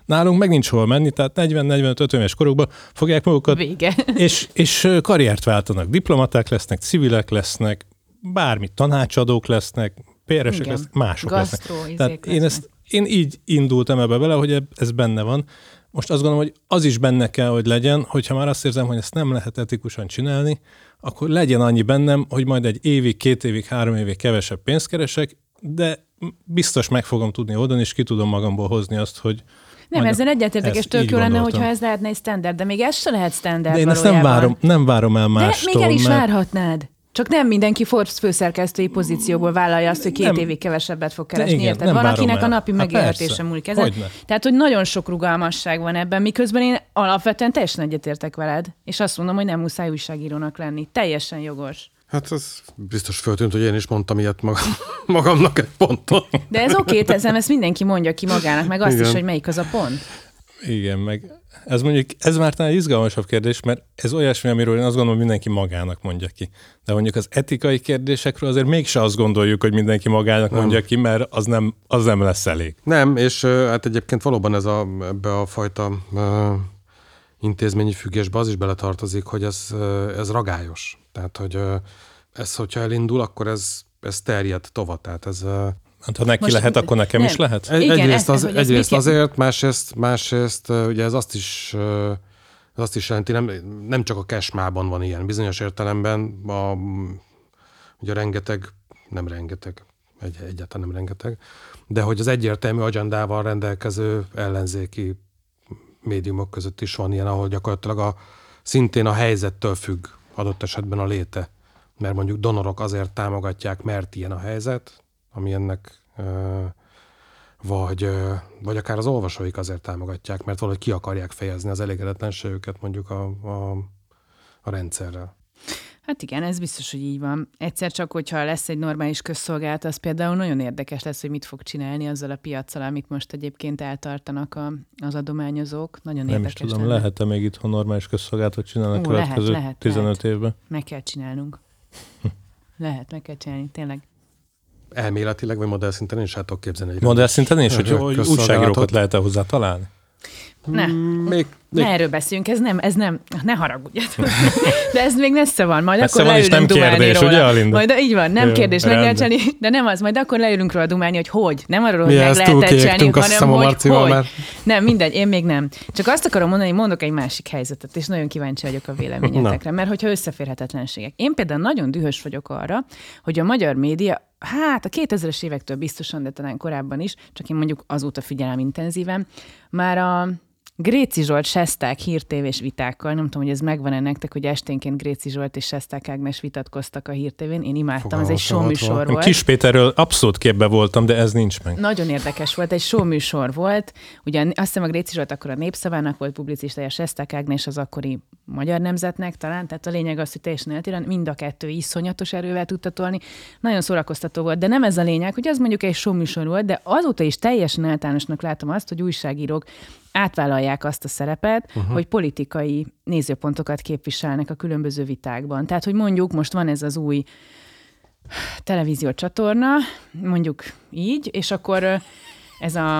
Nálunk meg nincs hol menni, tehát 40-45 éves korukban fogják magukat, Vége. [LAUGHS] és, és karriert váltanak. Diplomaták lesznek, civilek lesznek, bármi, tanácsadók lesznek, péresek lesznek, mások lesznek. Gasztró, izék Tehát én, lesznek. ezt, én így indultam ebbe bele, hogy ez benne van. Most azt gondolom, hogy az is benne kell, hogy legyen, hogyha már azt érzem, hogy ezt nem lehet etikusan csinálni, akkor legyen annyi bennem, hogy majd egy évig, két évig, három évig kevesebb pénzt keresek, de biztos meg fogom tudni oldani, és ki tudom magamból hozni azt, hogy Nem, majd ezzel egyetértek, és tök jó lenne, hogyha ez lehetne egy standard, de még ez se lehet standard De én ezt nem valójában. várom, nem várom el De mástól. még el is mert- várhatnád. Csak nem mindenki Forbes főszerkesztői pozícióból vállalja azt, hogy két Nem. évig kevesebbet fog keresni, igen, érted? Van, akinek a el. napi Hát megélhetése persze. múlik ezen. Hogyne. Tehát, hogy nagyon sok rugalmasság van ebben, miközben én alapvetően teljesen egyetértek veled, és azt mondom, hogy nem muszáj újságírónak lenni. Teljesen jogos. Hát ez biztos föltűnt, hogy én is mondtam ilyet magam, [LAUGHS] magamnak egy ponton. De ez oké, teszem, ezt mindenki mondja ki magának, meg azt Igen. is, hogy melyik az a pont. Igen, meg ez mondjuk, ez már talán izgalmasabb kérdés, mert ez olyasmi, amiről én azt gondolom, mindenki magának mondja ki. De mondjuk az etikai kérdésekről azért mégse azt gondoljuk, hogy mindenki magának mondja ki, mert az nem, az nem lesz elég. Nem, és hát egyébként valóban ez a, ebbe a fajta ö, intézményi függésbe az is beletartozik, hogy ez, ez ragályos. Tehát, hogy ö, ez, hogyha elindul, akkor ez, ez terjed tova. Tehát ez, Hát, ha neki Most- lehet, akkor nekem nem. is lehet? egy, Igen, egyrészt, ez- az, ez egyrészt jelent? azért, másrészt, másrészt ugye ez azt is, ez azt is jelenti, nem, nem csak a kesmában van ilyen. Bizonyos értelemben a, ugye rengeteg, nem rengeteg, egy, egyáltalán nem rengeteg, de hogy az egyértelmű agendával rendelkező ellenzéki médiumok között is van ilyen, ahol gyakorlatilag a, szintén a helyzettől függ adott esetben a léte. Mert mondjuk donorok azért támogatják, mert ilyen a helyzet, ami ennek vagy, vagy akár az olvasóik azért támogatják, mert valahogy ki akarják fejezni az elégedetlenségüket mondjuk a, a, a rendszerrel. Hát igen, ez biztos, hogy így van. Egyszer csak, hogyha lesz egy normális közszolgálat, az például nagyon érdekes lesz, hogy mit fog csinálni azzal a piaccal, amit most egyébként eltartanak a, az adományozók. Nagyon Nem is érdekes tudom, lenne. lehet-e még itthon normális közszolgálatot csinálni a Ó, következő lehet, lehet, 15 lehet. évben? Meg kell csinálnunk. [LAUGHS] Lehet, meg kell csinálni, tényleg. Elméletileg vagy modell szinten is tudok képzelni egy Modell szinten is, hogy, hogy újságírókat lehet-e hozzá találni? Ne, Mm, Még, még ne erről beszéljünk, ez nem, ez nem, ne haragudjatok. [LAUGHS] De ez még messze van, majd Messze akkor van, és leülünk nem kérdés, róla. ugye, Alinda? Majd így van, nem Jó, kérdés, meg lehet rendben. csinálni, de nem az, majd akkor leülünk róla dumálni, hogy hogy. Nem arról, hogy Mi meg lehetett csinálni, hanem hogy Marcival hogy. már. Nem, mindegy, én még nem. Csak azt akarom mondani, hogy mondok egy másik helyzetet, és nagyon kíváncsi vagyok a véleményetekre, mert hogyha összeférhetetlenségek. Én például nagyon dühös vagyok arra, hogy a magyar média, hát a 2000-es évektől biztosan, de talán korábban is, csak én mondjuk azóta figyelem intenzíven, már a Gréci Zsolt Sesták hírtévés vitákkal, nem tudom, hogy ez megvan-e nektek, hogy esténként Gréci Zsolt és Sesták Ágnes vitatkoztak a hírtévén. Én imádtam, ez egy Fogalmam sem show volt. Kis Péterről abszolút képbe voltam, de ez nincs meg. Nagyon érdekes volt, egy show műsor volt. Ugye azt hiszem a Gréci Zsolt akkor a Népszavának volt publicistája, Sesták Ágnes az akkori Magyar Nemzetnek talán, tehát a lényeg az, hogy teljesen eltérően mind a kettő iszonyatos erővel tudta tolni. Nagyon szórakoztató volt, de nem ez a lényeg, hogy az mondjuk egy show műsor volt, de azóta is teljesen általánosnak látom azt, hogy újságírók átvállalják azt a szerepet, uh-huh. hogy politikai nézőpontokat képviselnek a különböző vitákban. Tehát, hogy mondjuk most van ez az új televízió csatorna, mondjuk így, és akkor ez a,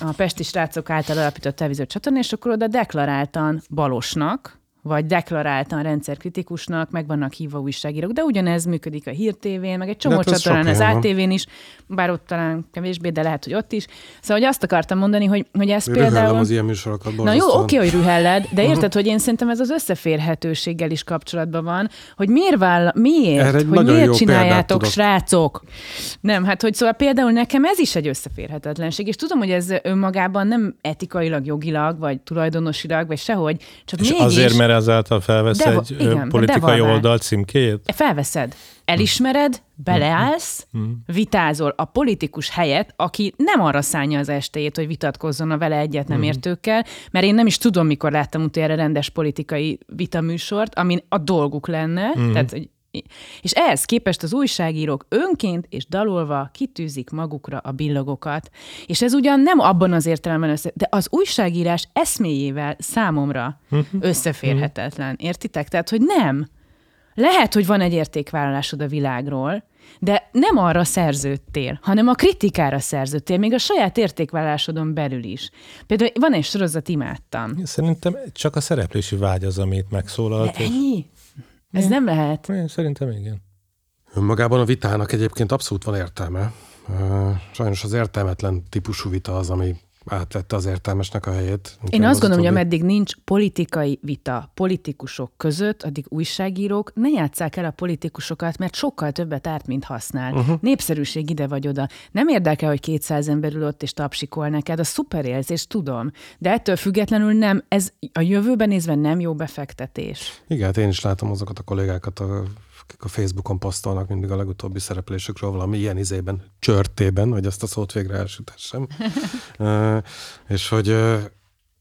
a Pesti srácok által alapított televízió csatorna, és akkor oda deklaráltan balosnak, vagy deklaráltan rendszerkritikusnak, meg vannak hívva újságírók, de ugyanez működik a Hír TV-n, meg egy csomó hát csatornán, az. ATV-n is, bár ott talán kevésbé, de lehet, hogy ott is. Szóval, hogy azt akartam mondani, hogy, hogy ez Rühellem például... az ilyen műsorokat. Na jó, oké, hogy rühelled, de érted, hogy én szerintem ez az összeférhetőséggel is kapcsolatban van, hogy miért váll, miért, Erre hogy miért csináljátok, srácok? Nem, hát hogy szóval például nekem ez is egy összeférhetetlenség, és tudom, hogy ez önmagában nem etikailag, jogilag, vagy tulajdonosilag, vagy sehogy, csak És mégis azért, mert ezáltal felvesz De- egy igen, politikai oldal címkéjét? felveszed, elismered, beleállsz, vitázol a politikus helyett, aki nem arra szánja az estéjét, hogy vitatkozzon a vele egyet nem értőkkel, mert én nem is tudom, mikor láttam utoljára rendes politikai vitaműsort, amin a dolguk lenne, tehát hogy És ehhez képest az újságírók önként és dalolva kitűzik magukra a billogokat. És ez ugyan nem abban az értelemben össze, de az újságírás eszméjével számomra összeférhetetlen. Értitek? Tehát, hogy nem. Lehet, hogy van egy értékvállalásod a világról, de nem arra szerződtél, hanem a kritikára szerződtél, még a saját értékvállásodon belül is. Például van egy sorozat, imádtam. Szerintem csak a szereplési vágy az, amit megszólalt. De ennyi? Ez nem lehet. Én szerintem igen. Önmagában a vitának egyébként abszolút van értelme. Sajnos az értelmetlen típusú vita az, ami átvette az értelmesnek a helyét. Én azt gondolom, hogy ameddig nincs politikai vita politikusok között, addig újságírók ne játsszák el a politikusokat, mert sokkal többet árt, mint használ. Uh-huh. Népszerűség ide vagy oda. Nem érdekel, hogy 200 ember ül ott és tapsikol neked, a szuper érzés, tudom. De ettől függetlenül nem, ez a jövőben nézve nem jó befektetés. Igen, hát én is látom azokat a kollégákat, a- akik a Facebookon posztolnak mindig a legutóbbi szereplésükről valami ilyen izében, csörtében, hogy ezt a szót végre elsütessem. [LAUGHS] És hogy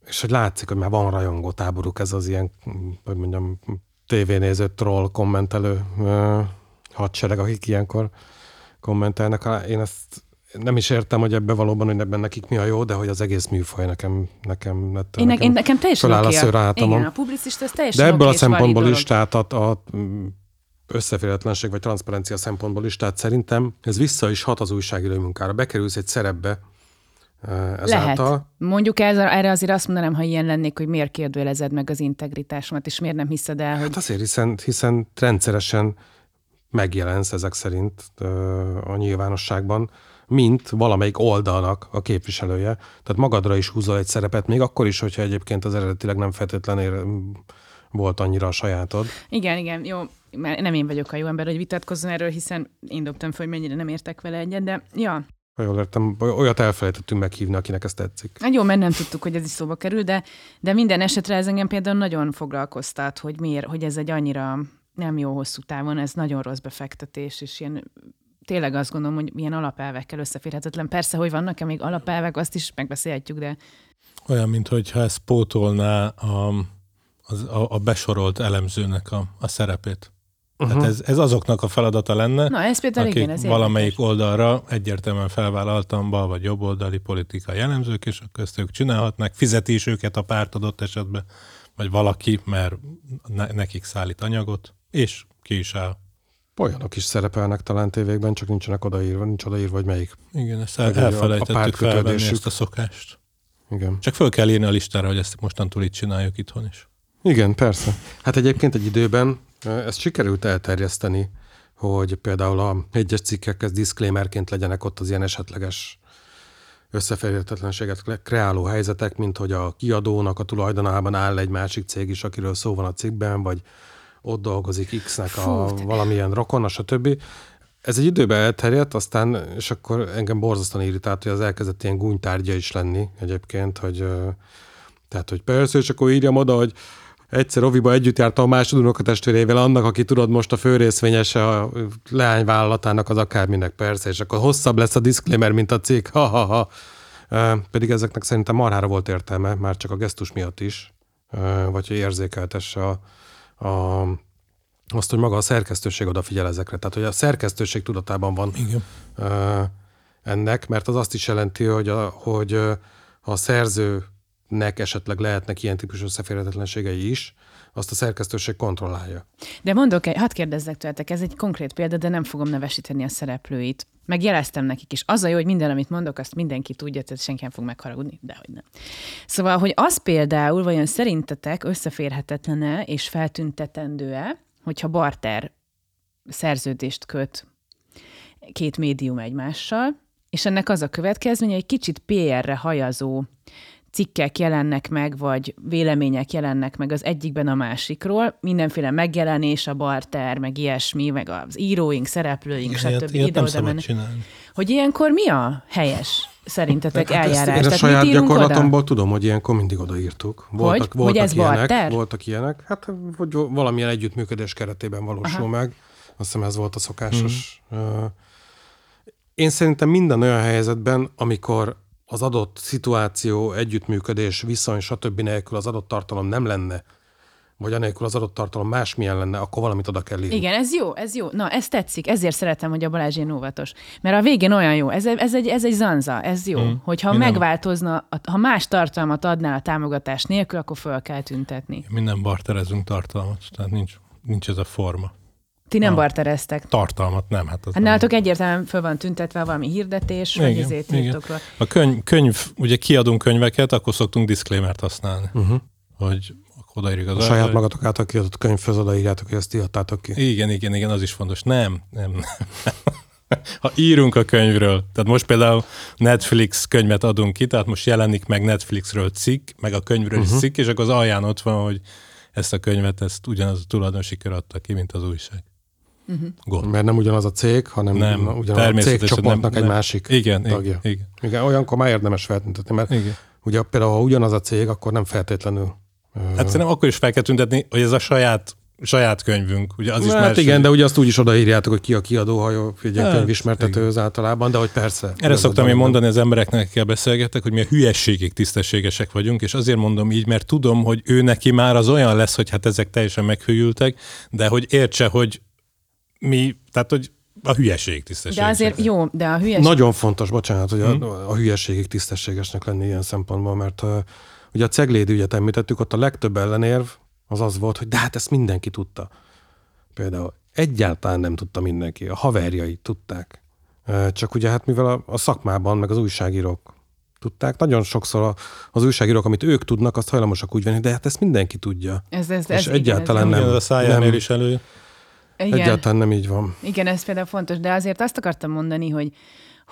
és hogy látszik, hogy már van rajongó táboruk ez az ilyen, hogy mondjam, tévénéző troll kommentelő ö, hadsereg, akik ilyenkor kommentelnek. Én ezt nem is értem, hogy ebbe valóban, hogy ebben nekik mi a jó, de hogy az egész műfaj nekem, nekem, ettől Én, nekem, én nekem teljesen föláll a. Igen, a publicista ez teljesen De ebből a szempontból is, tehát a, a összeférhetetlenség vagy transzparencia szempontból is, tehát szerintem ez vissza is hat az újságírói munkára. Bekerülsz egy szerepbe eh, ezáltal. Lehet. Mondjuk ez, erre azért azt mondanám, ha ilyen lennék, hogy miért kérdőjelezed meg az integritásomat, és miért nem hiszed el, hogy Hát azért, hiszen, hiszen rendszeresen megjelensz ezek szerint ö, a nyilvánosságban, mint valamelyik oldalnak a képviselője. Tehát magadra is húzol egy szerepet, még akkor is, hogyha egyébként az eredetileg nem feltétlenül volt annyira a sajátod. Igen, igen, jó, mert nem én vagyok a jó ember, hogy vitatkozzon erről, hiszen én dobtam fel, hogy mennyire nem értek vele egyet, de ja, Ha jól értem, olyat elfelejtettünk meghívni, akinek ez tetszik. Hát jó, mert nem tudtuk, hogy ez is szóba kerül, de, de minden esetre ez engem például nagyon foglalkoztat, hogy miért, hogy ez egy annyira nem jó hosszú távon, ez nagyon rossz befektetés, és ilyen tényleg azt gondolom, hogy milyen alapelvekkel összeférhetetlen. Persze, hogy vannak-e még alapelvek, azt is megbeszélhetjük, de Olyan, mintha ez pótolná a, az, a, a besorolt elemzőnek a, a szerepét. Uh-huh. Tehát ez, ez azoknak a feladata lenne, na ez például akik igen, ez valamelyik érdekes. oldalra egyértelműen felvállaltan bal vagy jobboldali politikai jellemzők, és akkor ezt ők csinálhatnak, fizeti is őket a párt adott esetben, vagy valaki, mert ne, nekik szállít anyagot, és ki is áll. Olyanok is szerepelnek talán tévékben, csak nincsenek odaírva, nincs odaírva, hogy melyik. Igen, ezt el, elfelejtettük felvenni ezt a szokást. Igen. Csak föl kell írni a listára, hogy ezt mostantól itt csináljuk itthon is. Igen, persze. Hát egyébként egy időben ezt sikerült elterjeszteni, hogy például a egyes cikkekhez disclaimerként legyenek ott az ilyen esetleges összeférhetetlenséget kre- kreáló helyzetek, mint hogy a kiadónak a tulajdonában áll egy másik cég is, akiről szó van a cikkben, vagy ott dolgozik X-nek a Fú, valamilyen rokona, stb. Ez egy időben elterjedt, aztán, és akkor engem borzasztóan irritált, hogy az elkezdett ilyen gúnytárgya is lenni egyébként, hogy tehát, hogy persze, és akkor írjam oda, hogy egyszer Oviba együtt jártam a másod testvérével, annak, aki tudod most a főrészvényese a leányvállalatának az akárminek, persze, és akkor hosszabb lesz a disclaimer, mint a cikk, ha-ha-ha. Pedig ezeknek szerintem marhára volt értelme, már csak a gesztus miatt is, vagy hogy érzékeltesse a, a, azt, hogy maga a szerkesztőség odafigyel ezekre. Tehát, hogy a szerkesztőség tudatában van Igen. ennek, mert az azt is jelenti, hogy a, hogy a szerzőnek esetleg lehetnek ilyen típusú összeférhetetlenségei is, azt a szerkesztőség kontrollálja. De mondok, hadd kérdezzek tőletek, ez egy konkrét példa, de nem fogom nevesíteni a szereplőit. Meg jeleztem nekik is. Az a jó, hogy minden, amit mondok, azt mindenki tudja, tehát senki nem fog megharagudni, de hogy nem. Szóval, hogy az például vajon szerintetek összeférhetetlene és feltüntetendő-e, hogyha barter szerződést köt két médium egymással, és ennek az a következménye, hogy kicsit PR-re hajazó cikkek jelennek meg, vagy vélemények jelennek meg az egyikben a másikról, mindenféle megjelenés, a barter, meg ilyesmi, meg az íróink, szereplőink, Ilyet, stb. ilyet nem mennek. csinálni. Hogy ilyenkor mi a helyes szerintetek Hát ezt eljárás? én a saját gyakorlatomból tudom, hogy ilyenkor mindig odaírtuk. Voltak, Hogy voltak ez ilyenek, barter? Voltak ilyenek. Hát, hogy valamilyen együttműködés keretében valósul Aha. meg. Azt hiszem ez volt a szokásos. Mm. Én szerintem minden olyan helyzetben, amikor az adott szituáció, együttműködés, viszony, stb. nélkül az adott tartalom nem lenne vagy anélkül az adott tartalom másmilyen lenne, akkor valamit oda kell írni. Igen, ez jó, ez jó. Na, ez tetszik, ezért szeretem, hogy a Balázs ilyen óvatos. Mert a végén olyan jó, ez, ez, egy, ez egy zanza, ez jó. Mm. Hogyha Minden- megváltozna, ha más tartalmat adnál a támogatás nélkül, akkor föl kell tüntetni. Minden barterezünk tartalmat, tehát nincs, nincs ez a forma. Ti nem Ah. bartereztek. Tartalmat nem, hát az Hát nem. nálatok egyértelműen föl van tüntetve valami hirdetés, vagy Igen, ezért igen. A könyv, könyv, ugye kiadunk könyveket, akkor szoktunk disclaimert használni, Uh-huh. hogy odaírjuk az A saját magatok által kiadott könyvhöz odaírjátok, hogy ezt írtátok ki. Igen, igen, igen, az is fontos. Nem, nem, nem. [LAUGHS] Ha írunk a könyvről, tehát most például Netflix könyvet adunk ki, tehát most jelenik meg Netflixről cikk, meg a könyvről uh-huh. is cikk, és akkor az alján ott van, hogy ezt a könyvet, ezt ugyanaz a tulajdonosi kör adta ki, mint az újság. Uh-huh. Gond. Mert nem ugyanaz a cég, hanem Nem, ugyanaz a cégcsoportnak nem, egy nem. másik Igen, tagja. igen, igen, Igen, olyankor már érdemes feltüntetni, mert igen. ugye például, ha ugyanaz a cég, akkor nem feltétlenül. ö, Hát szerintem akkor is fel kell tüntetni, hogy ez a saját, saját könyvünk. Ugye az is hát más, igen, de ugye azt úgy is odaírjátok, hogy ki a kiadó, ha jó, egy Hát, könyvismertető az általában, de hogy persze. Erre szoktam én mondani az embereknek, akikkel beszélgetek, hogy mi a hülyességig tisztességesek vagyunk, és azért mondom így, mert tudom, hogy ő neki már az olyan lesz, hogy hát ezek teljesen meghűltek, de hogy értse, hogy mi, tehát hogy a hülyeség De tisztességesek. azért jó, de a hülyeség... Nagyon fontos, bocsánat, hogy a, a hülyeségig tisztességesnek lenni ilyen szempontból, mert uh, ugye a ceglédi ügyet említettük, ott a legtöbb ellenérv az az volt, hogy de hát ezt mindenki tudta. Például egyáltalán nem tudta mindenki, a haverjai tudták. Csak ugye hát mivel a, a szakmában, meg az újságírók tudták, nagyon sokszor a, az újságírók, amit ők tudnak, azt hajlamosak úgy venni, de hát ezt mindenki tudja. Ez, ez, És ez, egyáltalán igen, nem. Ugyanaz a szájánél nem. is elő. Igen. Egyáltalán nem így van. Igen, ez például fontos, de azért azt akartam mondani, hogy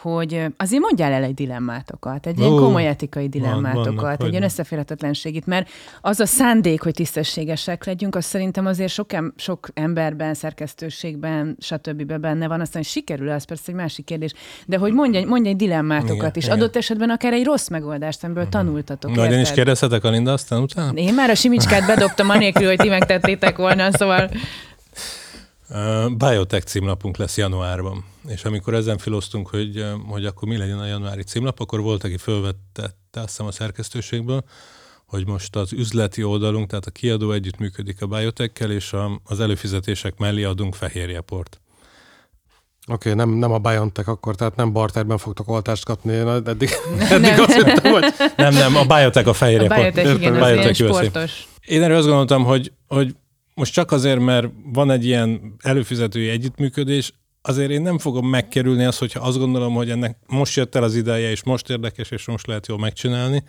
hogy azért mondjál el egy dilemmátokat, egy ilyen Ó, komoly etikai dilemmátokat, vannak, egy ilyen összeférhetetlenségét, mert az a szándék, hogy tisztességesek legyünk, az szerintem azért sok, em- sok emberben, szerkesztőségben, stb. benne van, aztán sikerül az persze egy másik kérdés, de hogy mondj, mondj egy dilemmátokat Igen, is, igen. adott esetben akár egy rossz megoldást, amiből tanultatok, Nagyon is kérdezhetek a Linda aztán utána? Én már a simicskát bedobtam, anélkül, hogy ti megtettétek volna, szóval Biotech címlapunk lesz januárban, és amikor ezen filoztunk, hogy, hogy akkor mi legyen a januári címlap, akkor volt, aki fölvette, azt hiszem a szerkesztőségből, hogy most az üzleti oldalunk, tehát a kiadó együttműködik a Biotechkel, és a, az előfizetések mellé adunk fehérjeport. Oké, okay, nem, nem a BioNTech akkor, tehát nem barterben fogtok oltást kapni, én eddig, [LAUGHS] eddig azt hittem, hogy Nem, nem, a Biotech a a fehérjeport. biotech, igen, az ilyen Biotech sportos. Én erről azt gondoltam, hogy, hogy most csak azért, mert van egy ilyen előfizetői együttműködés, azért én nem fogom megkerülni azt, hogyha azt gondolom, hogy ennek most jött el az ideje, és most érdekes, és most lehet jól megcsinálni,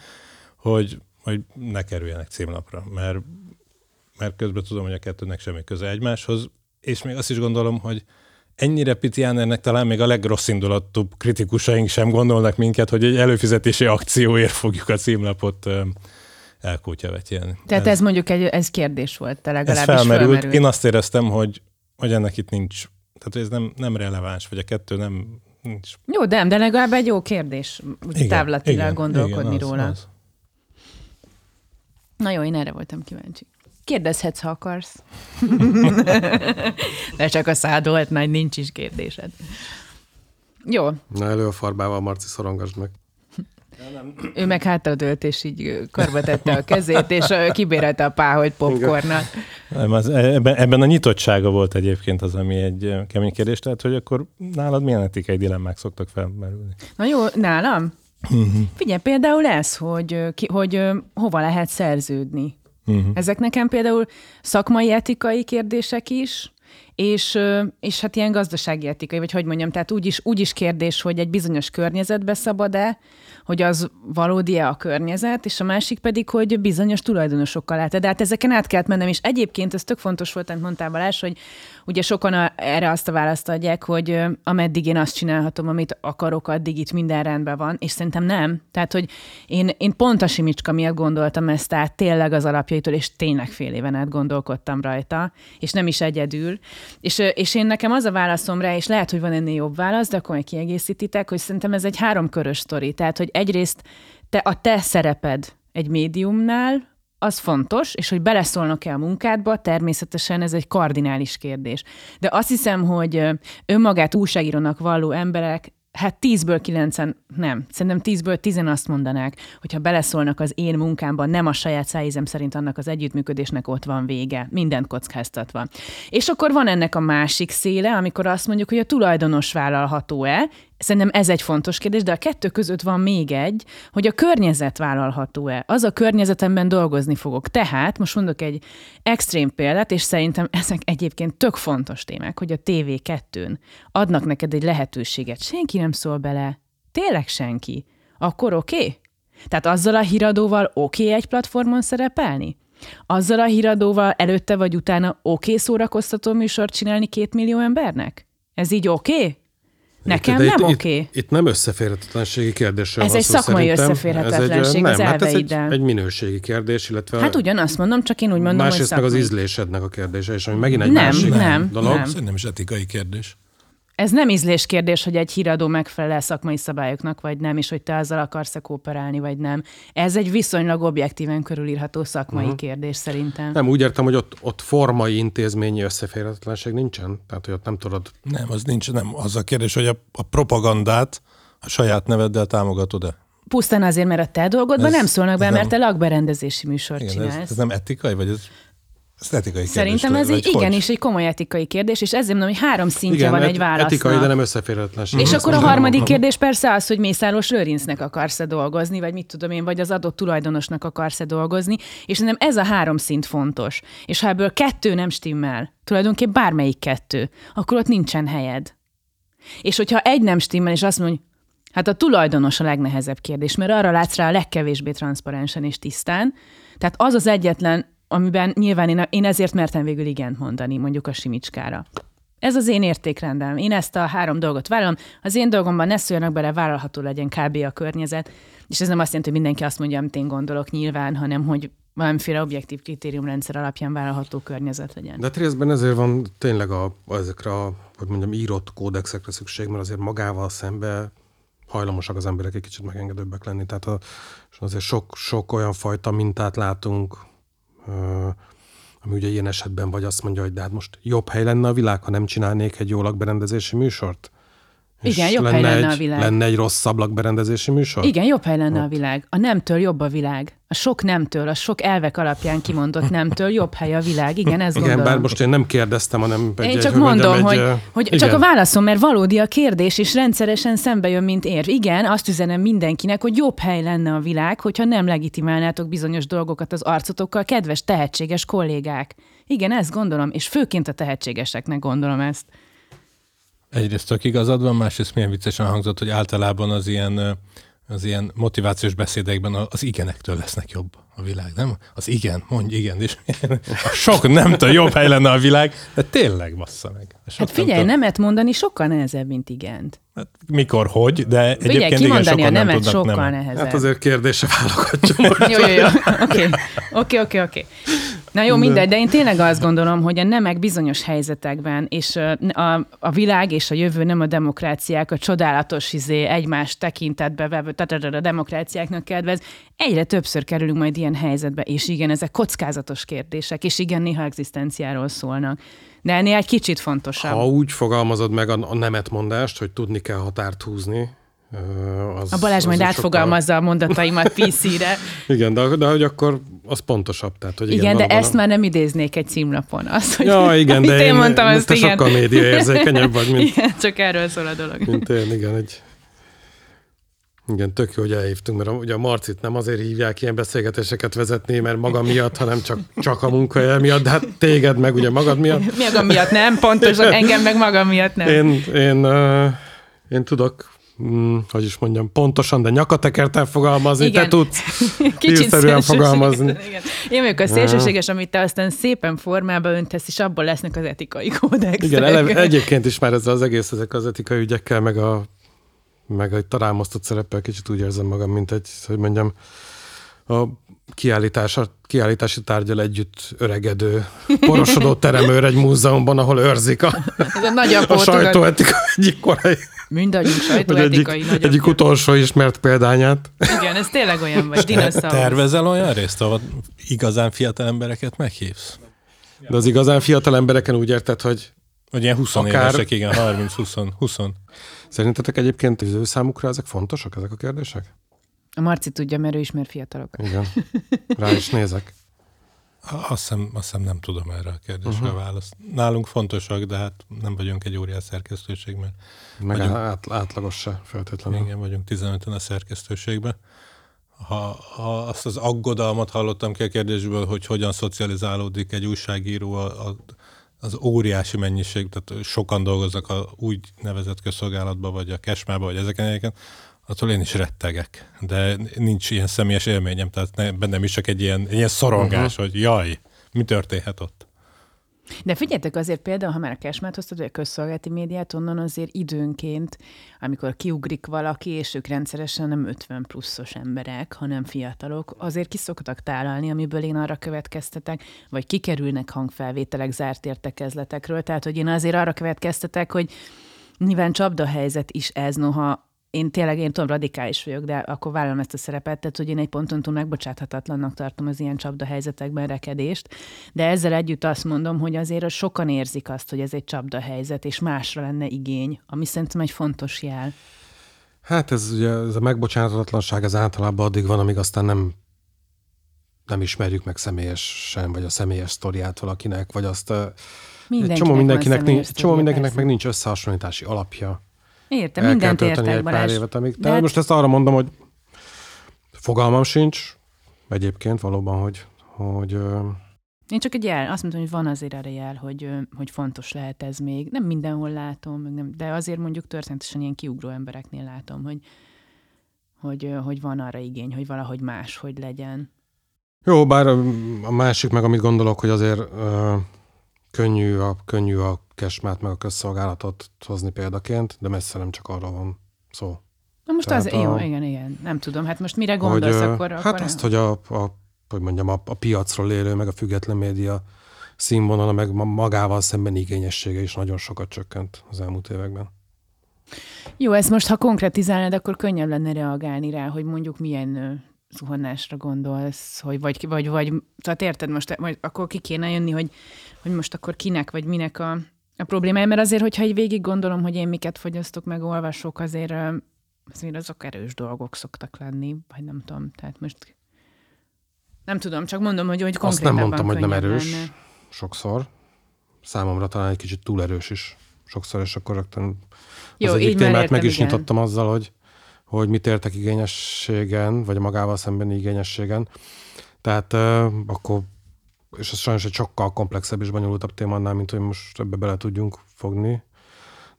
hogy, hogy ne kerüljenek címlapra, mert, mert közben tudom, hogy a kettőnek semmi köze egymáshoz, és még azt is gondolom, hogy ennyire Pitiánernek talán még a legrossz indulatúbb kritikusaink sem gondolnak minket, hogy egy előfizetési akcióért fogjuk a címlapot ö, elkútyavetjelni. Tehát ez, ez mondjuk egy ez kérdés volt, te ez legalábbis felmerült. felmerült. Én azt éreztem, hogy, hogy ennek itt nincs, tehát ez nem, nem releváns, vagy a kettő nem nincs. Jó, de, de legalább egy jó kérdés, úgy Igen, távlatilag igen, gondolkodni igen, az, róla. Az. Na jó, én erre voltam kíváncsi. Kérdezhetsz, ha akarsz. [LAUGHS] de csak a szád volt nagy, nincs is kérdésed. Jó, na elő a farbával, Marci, szorongasd meg. Ő meg hátradőlt, és így karba tette a kezét, és kibérelte a páholy popcornat. Nem, az, ebben, ebben a nyitottsága volt egyébként az, ami egy kemény kérdés, tehát hogy akkor nálad milyen etikai dilemmák szoktak felmerülni? Na jó, nálam? Figyelj, például ez, hogy, ki, hogy hova lehet szerződni. Uh-huh. Ezek nekem például szakmai etikai kérdések is, és, és hát ilyen gazdasági etikai, vagy hogy mondjam, tehát úgy is, úgy is kérdés, hogy egy bizonyos környezetbe szabad-e, hogy az valódi-e a környezet, és a másik pedig, hogy bizonyos tulajdonosokkal lehet. De hát ezeken át kellett mennem, és egyébként ez tök fontos volt, amit mondtál Balázs, hogy ugye sokan a, erre azt a választ adják, hogy ameddig én azt csinálhatom, amit akarok, addig itt minden rendben van, és szerintem nem. Tehát, hogy én, én pont a simicska miatt gondoltam ezt át tényleg az alapjaitól, és tényleg fél éven át gondolkodtam rajta, és nem is egyedül. És, és én nekem az a válaszom rá, és lehet, hogy van ennél jobb válasz, de akkor kiegészítitek, hogy szerintem ez egy háromkörös sztori. Tehát, hogy egyrészt te, a te szereped egy médiumnál, az fontos, és hogy beleszólnak-e a munkádba, természetesen ez egy kardinális kérdés. De azt hiszem, hogy önmagát újságírónak valló emberek hát tízből kilencen, nem, szerintem tízből tizen azt mondanák, hogyha beleszólnak az én munkámban, nem a saját szájízem szerint annak az együttműködésnek ott van vége, mindent kockáztatva. És akkor van ennek a másik széle, amikor azt mondjuk, hogy a tulajdonos vállalható-e, Szerintem ez egy fontos kérdés, de a kettő között van még egy, hogy a környezet vállalható-e. Az a környezetemben dolgozni fogok. Tehát, most mondok egy extrém példát, és szerintem [LAUGHS] ezek egyébként tök fontos témák, hogy a TV2-n adnak neked egy lehetőséget. Senki nem szól bele. Tényleg senki. Akkor oké? Okay? Tehát azzal a híradóval oké okay egy platformon szerepelni? Azzal a híradóval előtte vagy utána oké okay szórakoztató műsort csinálni két millió embernek? Ez így oké? Okay? Nekem De nem itt, oké. Itt, itt nem összeférhetetlenségi kérdésről Ez van egy szó, szakmai összeférhetetlenség ez az nem, hát ez egy, elveiddel. egy minőségi kérdés, illetve Hát ugyanazt mondom, csak én úgy mondom, másrészt hogy meg az ízlésednek a kérdése, és ami megint egy Nem, másik nem, dolog. nem. Szerintem is etikai kérdés. Ez nem ízlés kérdés, hogy egy híradó megfelel szakmai szabályoknak, vagy nem, és hogy te azzal akarsz-e kooperálni, vagy nem. Ez egy viszonylag objektíven körülírható szakmai uh-huh. kérdés szerintem. Nem, úgy értem, hogy ott, ott formai intézményi összeférhetetlenség nincsen. Tehát, hogy ott nem tudod Nem, az nincs, nem. Az a kérdés, hogy a, a propagandát a saját neveddel támogatod-e? Pusztán azért, mert a te dolgodban Ez- nem szólnak be, ez mert nem- te lakberendezési műsort Igen, csinálsz. ez, ez nem etikai, vagy ez, ez etikai Szerintem kérdés? ez vagy hogy? igenis egy komoly etikai kérdés, és ezért mondom, hogy három szintje van et- egy válasznak. etikai, de nem összeférhetetlenség. És Ezt akkor a harmadik kérdés persze az, hogy Mészáros Lőrincnek akarsz-e dolgozni, vagy mit tudom én, vagy az adott tulajdonosnak akarsz-e dolgozni, és szerintem ez a három szint fontos. És ha ebből kettő nem stimmel, tulajdonképpen bármelyik kettő, akkor ott nincsen helyed. És hogyha egy nem stimmel, és azt mondja, hát a tulajdonos a legnehezebb kérdés, mert arra látsz rá a legkevésbé transzparensen és tisztán. Tehát az az egyetlen, amiben nyilván én, én ezért mertem végül igent mondani, mondjuk a Simicskára. Ez az én értékrendem. Én ezt a három dolgot vállalom. Az én dolgomban ne szóljanak bele, vállalható legyen kb. a környezet. És ez nem azt jelenti, hogy mindenki azt mondja, amit én gondolok nyilván, hanem hogy valamiféle objektív kritériumrendszer alapján vállalható környezet legyen. De hát részben ezért van tényleg a, ezekre a, hogy mondjam, írott kódexekre szükség, mert azért magával szembe hajlamosak az emberek egy kicsit megengedőbbek lenni. Tehát a, azért sok, sok olyan fajta mintát látunk, ami ugye ilyen esetben vagy azt mondja, hogy de hát most jobb hely lenne a világ, ha nem csinálnék egy jó lakberendezési műsort? Igen, jobb hely lenne egy, a világ. Lenne egy rosszabb lakberendezési műsor? Igen, jobb hely lenne a világ. A nemtől jobb a világ. A sok nemtől, a sok elvek alapján kimondott nemtől jobb hely a világ. Igen, Igen, gondolom. bár most én nem kérdeztem, hanem egy, Én egy, csak mondom, egy, hogy, ö, hogy igen. csak a válaszom, mert valódi a kérdés, és rendszeresen szembe jön, mint érv. Igen, azt üzenem mindenkinek, hogy jobb hely lenne a világ, hogyha nem legitimálnátok bizonyos dolgokat az arcotokkal, kedves, tehetséges kollégák. Igen, ezt gondolom, és főként a tehetségeseknek gondolom ezt. Egyrészt tök igazad van, másrészt milyen viccesen hangzott, hogy általában az ilyen, az ilyen motivációs beszédekben az igenektől lesznek jobb a világ, nem? Az igen, mondj igen, és [LAUGHS] a sok nemtől jobb hely lenne a világ, de tényleg bassza meg. A sok Hát figyelj, nemtől- nemet mondani sokkal nehezebb, mint igent. Hát mikor, hogy, de egyébként Figyelj, igen, kimondani a sokan nem nemet tudnak sokkal nemet. nehezebb. Hát azért kérdése válogatja. [LAUGHS] Jó, jó, jó. Oké, oké, oké, oké. Na jó, mindegy, de én tényleg azt gondolom, hogy a nemek bizonyos helyzetekben, és a, a világ és a jövő nem a demokráciák, a csodálatos izé, egymás tekintetbe vevő a demokráciáknak kedvez, egyre többször kerülünk majd ilyen helyzetbe, és igen, ezek kockázatos kérdések, és igen, néha egzisztenciáról szólnak. De ennél egy kicsit fontosabb. Ha úgy fogalmazod meg a, a nemetmondást, hogy tudni kell határt húzni, az, A Balázs az majd sokkal- átfogalmazza a mondataimat [LAUGHS] PC-re. Igen, de, de hogy akkor az pontosabb. Tehát, hogy igen, Igen, de ezt már nem idéznék egy címlapon. Az, hogy, Ja, [LAUGHS] igen, de én én, mondtam, te azt igen. sokkal média érzékenyebb vagy, mint, [LAUGHS] Igen, csak erről szól a dolog. mint én, igen, egy... Igen, tök jó, hogy elhívtunk, mert ugye a Marcit nem azért hívják ilyen beszélgetéseket vezetni, mert maga miatt, hanem csak, csak a munkahely miatt, de hát téged meg ugye magad miatt. Mi magam miatt nem, pontosan engem meg magam miatt nem. Én, én, én tudok, mm, hogy is mondjam, pontosan, de nyakatekerten fogalmazni, Igen. te tudsz [LAUGHS] szélsőséges, fogalmazni. Igen. Én vagyok a szélsőséges, amit te aztán szépen formába öntesz, és abból lesznek az etikai kódexek. Igen, eleve, egyébként is már ezzel az egész, ezek az etikai ügyekkel, meg a meg egy találmaztott szereppel kicsit úgy érzem magam, mint egy, hogy mondjam, a kiállítás, a kiállítási tárgyal együtt öregedő, porosodó [LAUGHS] teremőr egy múzeumban, ahol őrzik a, Ez a a sajtóetika egyik korai, mindannyiunk egyik, sajtóetikai nagyapja. egyik utolsó ismert példányát. Igen, ez tényleg olyan vagy, dinoszaurusz. Tervezel olyan részt, ahol igazán fiatal embereket meghívsz? De az igazán fiatal embereken úgy érted, hogy Vagy ilyen 20 Akár- évesek, igen, 30-20. 20. Szerintetek egyébként az ő számukra ezek fontosak, ezek a kérdések? A Marci tudja, mert ő ismer fiatalokat. Igen. [LAUGHS] Rá is nézek. Azt hiszem, azt hiszem nem tudom erre a kérdésre uh-huh. választ. Nálunk fontosak, de hát nem vagyunk egy óriás szerkesztőség, mert Meg Vagyunk. át, átlagos se feltétlenül. igen, vagyunk 15-en a szerkesztőségben. Ha, ha azt az aggodalmat hallottam ki a kérdésből, hogy hogyan szocializálódik egy újságíró a, a, az óriási mennyiség, tehát sokan dolgoznak a úgy nevezett közszolgálatban, vagy a kesmába, vagy ezeken egyeken, attól én is rettegek. De nincs ilyen személyes élményem, tehát ne, bennem is csak egy ilyen, egy ilyen szorongás, uh-huh. hogy jaj, mi történhet ott. De figyeljetek azért például, ha már a kesmát hoztad, vagy a közszolgálati médiát, onnan azért időnként, amikor kiugrik valaki, és ők rendszeresen nem 50 pluszos emberek, hanem fiatalok, azért ki szoktak tálalni, amiből én arra következtetek, vagy kikerülnek hangfelvételek zárt értekezletekről. Tehát, hogy én azért arra következtetek, hogy nyilván csapdahelyzet is ez, noha én tényleg, én tudom, radikális vagyok, de akkor vállalom ezt a szerepet, tehát hogy én egy ponton túl megbocsáthatatlannak tartom az ilyen csapdahelyzetekben rekedést, de ezzel együtt azt mondom, hogy azért sokan érzik azt, hogy ez egy csapdahelyzet, és másra lenne igény, ami szerintem egy fontos jel. Hát ez ugye, ez a megbocsátatlanság ez általában addig van, amíg aztán nem nem ismerjük meg személyesen, vagy a személyes sztoriát valakinek, vagy azt Mindenkinek csomó mindenkinek, nincs, csomó mindenkinek persze. meg nincs összehasonlítási alapja. Értem, El mindent értek, egy pár évet, amíg... De hát- most ezt arra mondom, hogy fogalmam sincs, egyébként valóban, hogy, hogy Én csak egy jel, azt mondtam, hogy van azért erre jel, hogy, hogy fontos lehet ez még. Nem mindenhol látom, nem, de azért mondjuk történetesen ilyen kiugró embereknél látom, hogy, hogy, hogy van arra igény, hogy valahogy más, hogy legyen. Jó, bár a másik meg, amit gondolok, hogy azért könnyű, a, könnyű a kesmát meg a közszolgálatot hozni példaként, de messze nem csak arról van szó. Na most Tehát az, a- jó, igen, igen, nem tudom, hát most mire gondolsz, hogy, akkor... hát akkor azt, hogy a, a, hogy mondjam, a, a piacról élő, meg a független média színvonala, meg ma- magával szemben igényessége is nagyon sokat csökkent az elmúlt években. Jó, ezt most ha konkretizálnád, akkor könnyebb lenne reagálni rá, hogy mondjuk milyen zuhanásra gondolsz, hogy vagy, vagy, vagy tehát érted most, vagy akkor ki kéne jönni, hogy, hogy most akkor kinek, vagy minek a, a problémája, mert azért, hogyha egy végig gondolom, hogy én miket fogyasztok, meg olvasok, azért, azért azok erős dolgok szoktak lenni, vagy nem tudom, tehát most nem tudom, csak mondom, hogy, hogy Azt konkrétabban nem mondtam, hogy nem erős, lenne. sokszor. Számomra talán egy kicsit túl erős is sokszor, és akkor rögtön Jó, az egyik így témát értem, meg is igen. nyitottam azzal, hogy, hogy mit értek igényességen, vagy magával szembeni igényességen. Tehát uh, akkor, és ez sajnos egy sokkal komplexebb és bonyolultabb téma annál, mint hogy most ebbe bele tudjunk fogni.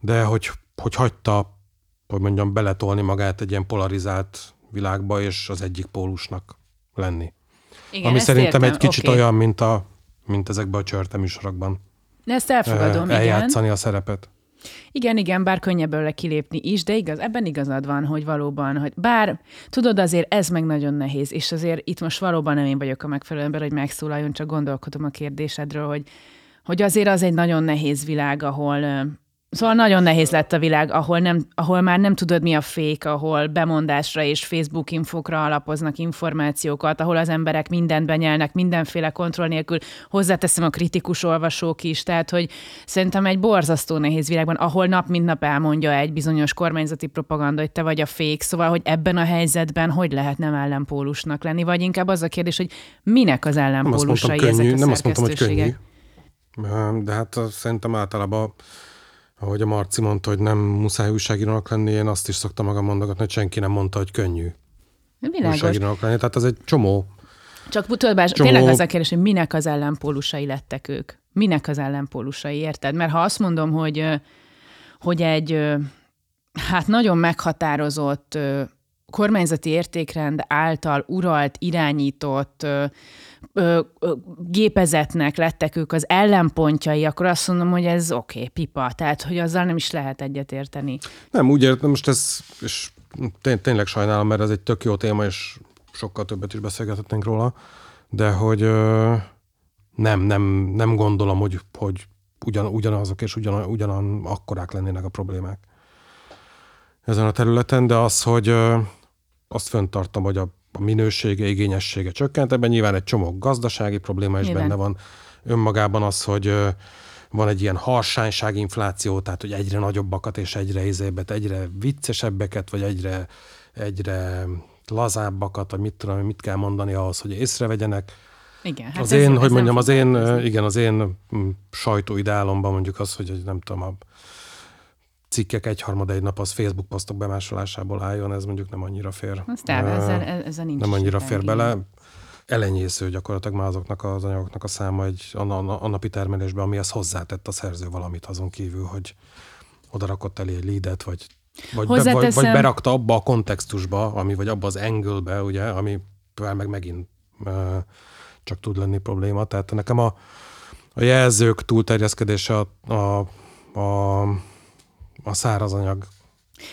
De hogy, hogy hagyta, hogy mondjam, beletolni magát egy ilyen polarizált világba, és az egyik pólusnak lenni. Igen, Ami szerintem értem, egy kicsit oké. olyan, mint, a, mint ezekben a csörte műsorokban. Ezt elfogadom, Ö, igen. eljátszani a szerepet. Igen, igen, bár könnyebb belőle kilépni is, de igaz, ebben igazad van, hogy valóban, hogy bár tudod, azért ez meg nagyon nehéz, és azért itt most valóban nem én vagyok a megfelelő ember, hogy megszólaljon, csak gondolkodom a kérdésedről, hogy, hogy azért az egy nagyon nehéz világ, ahol Szóval nagyon nehéz lett a világ, ahol, nem, ahol már nem tudod, mi a fék, ahol bemondásra és Facebook infokra alapoznak információkat, ahol az emberek mindent benyelnek, mindenféle kontroll nélkül. Hozzáteszem a kritikus olvasók is, tehát hogy szerintem egy borzasztó nehéz világban, ahol nap mint nap elmondja egy bizonyos kormányzati propaganda, hogy te vagy a fék, szóval, hogy ebben a helyzetben hogy lehet nem ellenpólusnak lenni, vagy inkább az a kérdés, hogy minek az Nem azt mondtam, ellenpólusai ezek a nem azt mondtam, hogy könnyű. De hát szerintem általában, ahogy a Marci mondta, hogy nem muszáj újságírónak lenni, én azt is szoktam magam mondogatni, hogy senki nem mondta, hogy könnyű Világos. újságírónak lenni. Tehát az egy csomó. Csak tudod, Bás, Csomó- tényleg az a kérdés, hogy minek az ellenpólusai lettek ők? Minek az ellenpólusai, érted? Mert ha azt mondom, hogy, hogy egy hát nagyon meghatározott kormányzati értékrend által uralt, irányított gépezetnek lettek ők az ellenpontjai, akkor azt mondom, hogy ez oké, okay, pipa. Tehát, hogy azzal nem is lehet egyetérteni. Nem, úgy értem, most ez, és tény, tényleg sajnálom, mert ez egy tök jó téma, és sokkal többet is beszélgethetnénk róla, de hogy ö, nem, nem, nem gondolom, hogy, hogy ugyan, ugyanazok és ugyan, ugyanan akkorák lennének a problémák ezen a területen, de az, hogy ö, azt föntartom, hogy a, a minősége, igényessége csökkent, ebben nyilván egy csomó gazdasági probléma is Nyilván. benne van. Önmagában az, hogy van egy ilyen harsányságinfláció, tehát hogy egyre nagyobbakat és egyre izébet, egyre viccesebbeket, vagy egyre, egyre lazábbakat, vagy mit tudom, mit kell mondani ahhoz, hogy észrevegyenek. Igen, hát az ez- én, ez hogy mondjam, az én, igen, az én sajtóideálomban mondjuk az, hogy nem tudom, a cikkek egyharmada egy nap az Facebook posztok bemásolásából álljon, ez mondjuk nem annyira fér. Aztán ezzel, ezzel nincs nem annyira fér bele. Elenyésző gyakorlatilag már azoknak az anyagoknak a száma egy a, a, a napi termelésben, amihez hozzátett a szerző valamit azon kívül, hogy oda rakott elé egy leadet, vagy, vagy, be, vagy, vagy berakta abba a kontextusba, ami, vagy abba az angle-be, ugye, amivel meg megint ö, csak tud lenni probléma. Tehát nekem a, a jelzők túlterjeszkedése a, a, a, a száraz anyag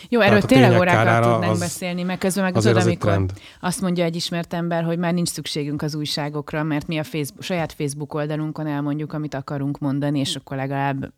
Jó, Tehát erről a tényleg órákat tudnánk az- beszélni, meg közben meg tudod, az egy amikor trend. azt mondja egy ismert ember, hogy már nincs szükségünk az újságokra, mert mi a Facebook, saját Facebook oldalunkon elmondjuk, amit akarunk mondani, és akkor legalább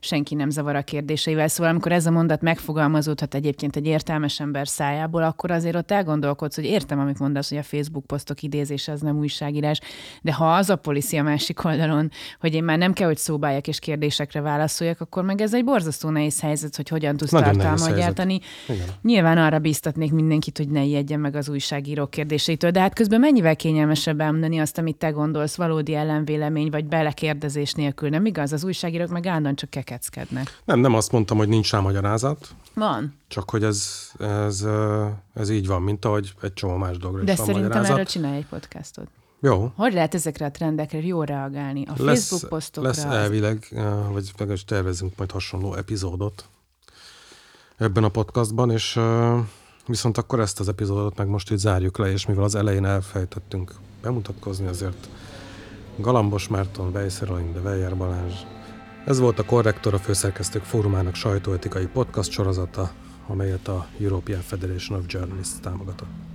senki nem zavar a kérdéseivel. Szóval amikor ez a mondat megfogalmazódhat egyébként egy értelmes ember szájából, akkor azért ott elgondolkodsz, hogy értem, amit mondasz, hogy a Facebook posztok idézése az nem újságírás, de ha az a policy a másik oldalon, hogy én már nem kell, hogy szóbáljak és kérdésekre válaszoljak, akkor meg ez egy borzasztó nehéz helyzet, hogy hogyan tudsz Nagyon tartalmat gyártani. Igen. Nyilván arra biztatnék mindenkit, hogy ne ijedjen meg az újságírók kérdéseitől, de hát közben mennyivel kényelmesebb elmondani azt, amit te gondolsz, valódi ellenvélemény vagy belekérdezés nélkül, nem igaz? Az újságírók meg állandóan csak kekeckednek. Nem, nem azt mondtam, hogy nincs rá magyarázat, Van. csak hogy ez, ez, ez így van, mint ahogy egy csomó más dolgra De szerintem magyarázat. erről csinálj egy podcastot. Jó, Hogy lehet ezekre a trendekre jól reagálni? A lesz, Facebook posztokra? lesz elvileg, vagy legalábbis tervezünk majd hasonló epizódot ebben a podcastban, és viszont akkor ezt az epizódot meg most itt zárjuk le, és mivel az elején elfejtettünk bemutatkozni, ezért Galambos Márton, Vejszer de Vejer Balázs. Ez volt a Korrektor, a főszerkesztők fórumának sajtóetikai podcast sorozata, amelyet a European Federation of Journalists támogatott.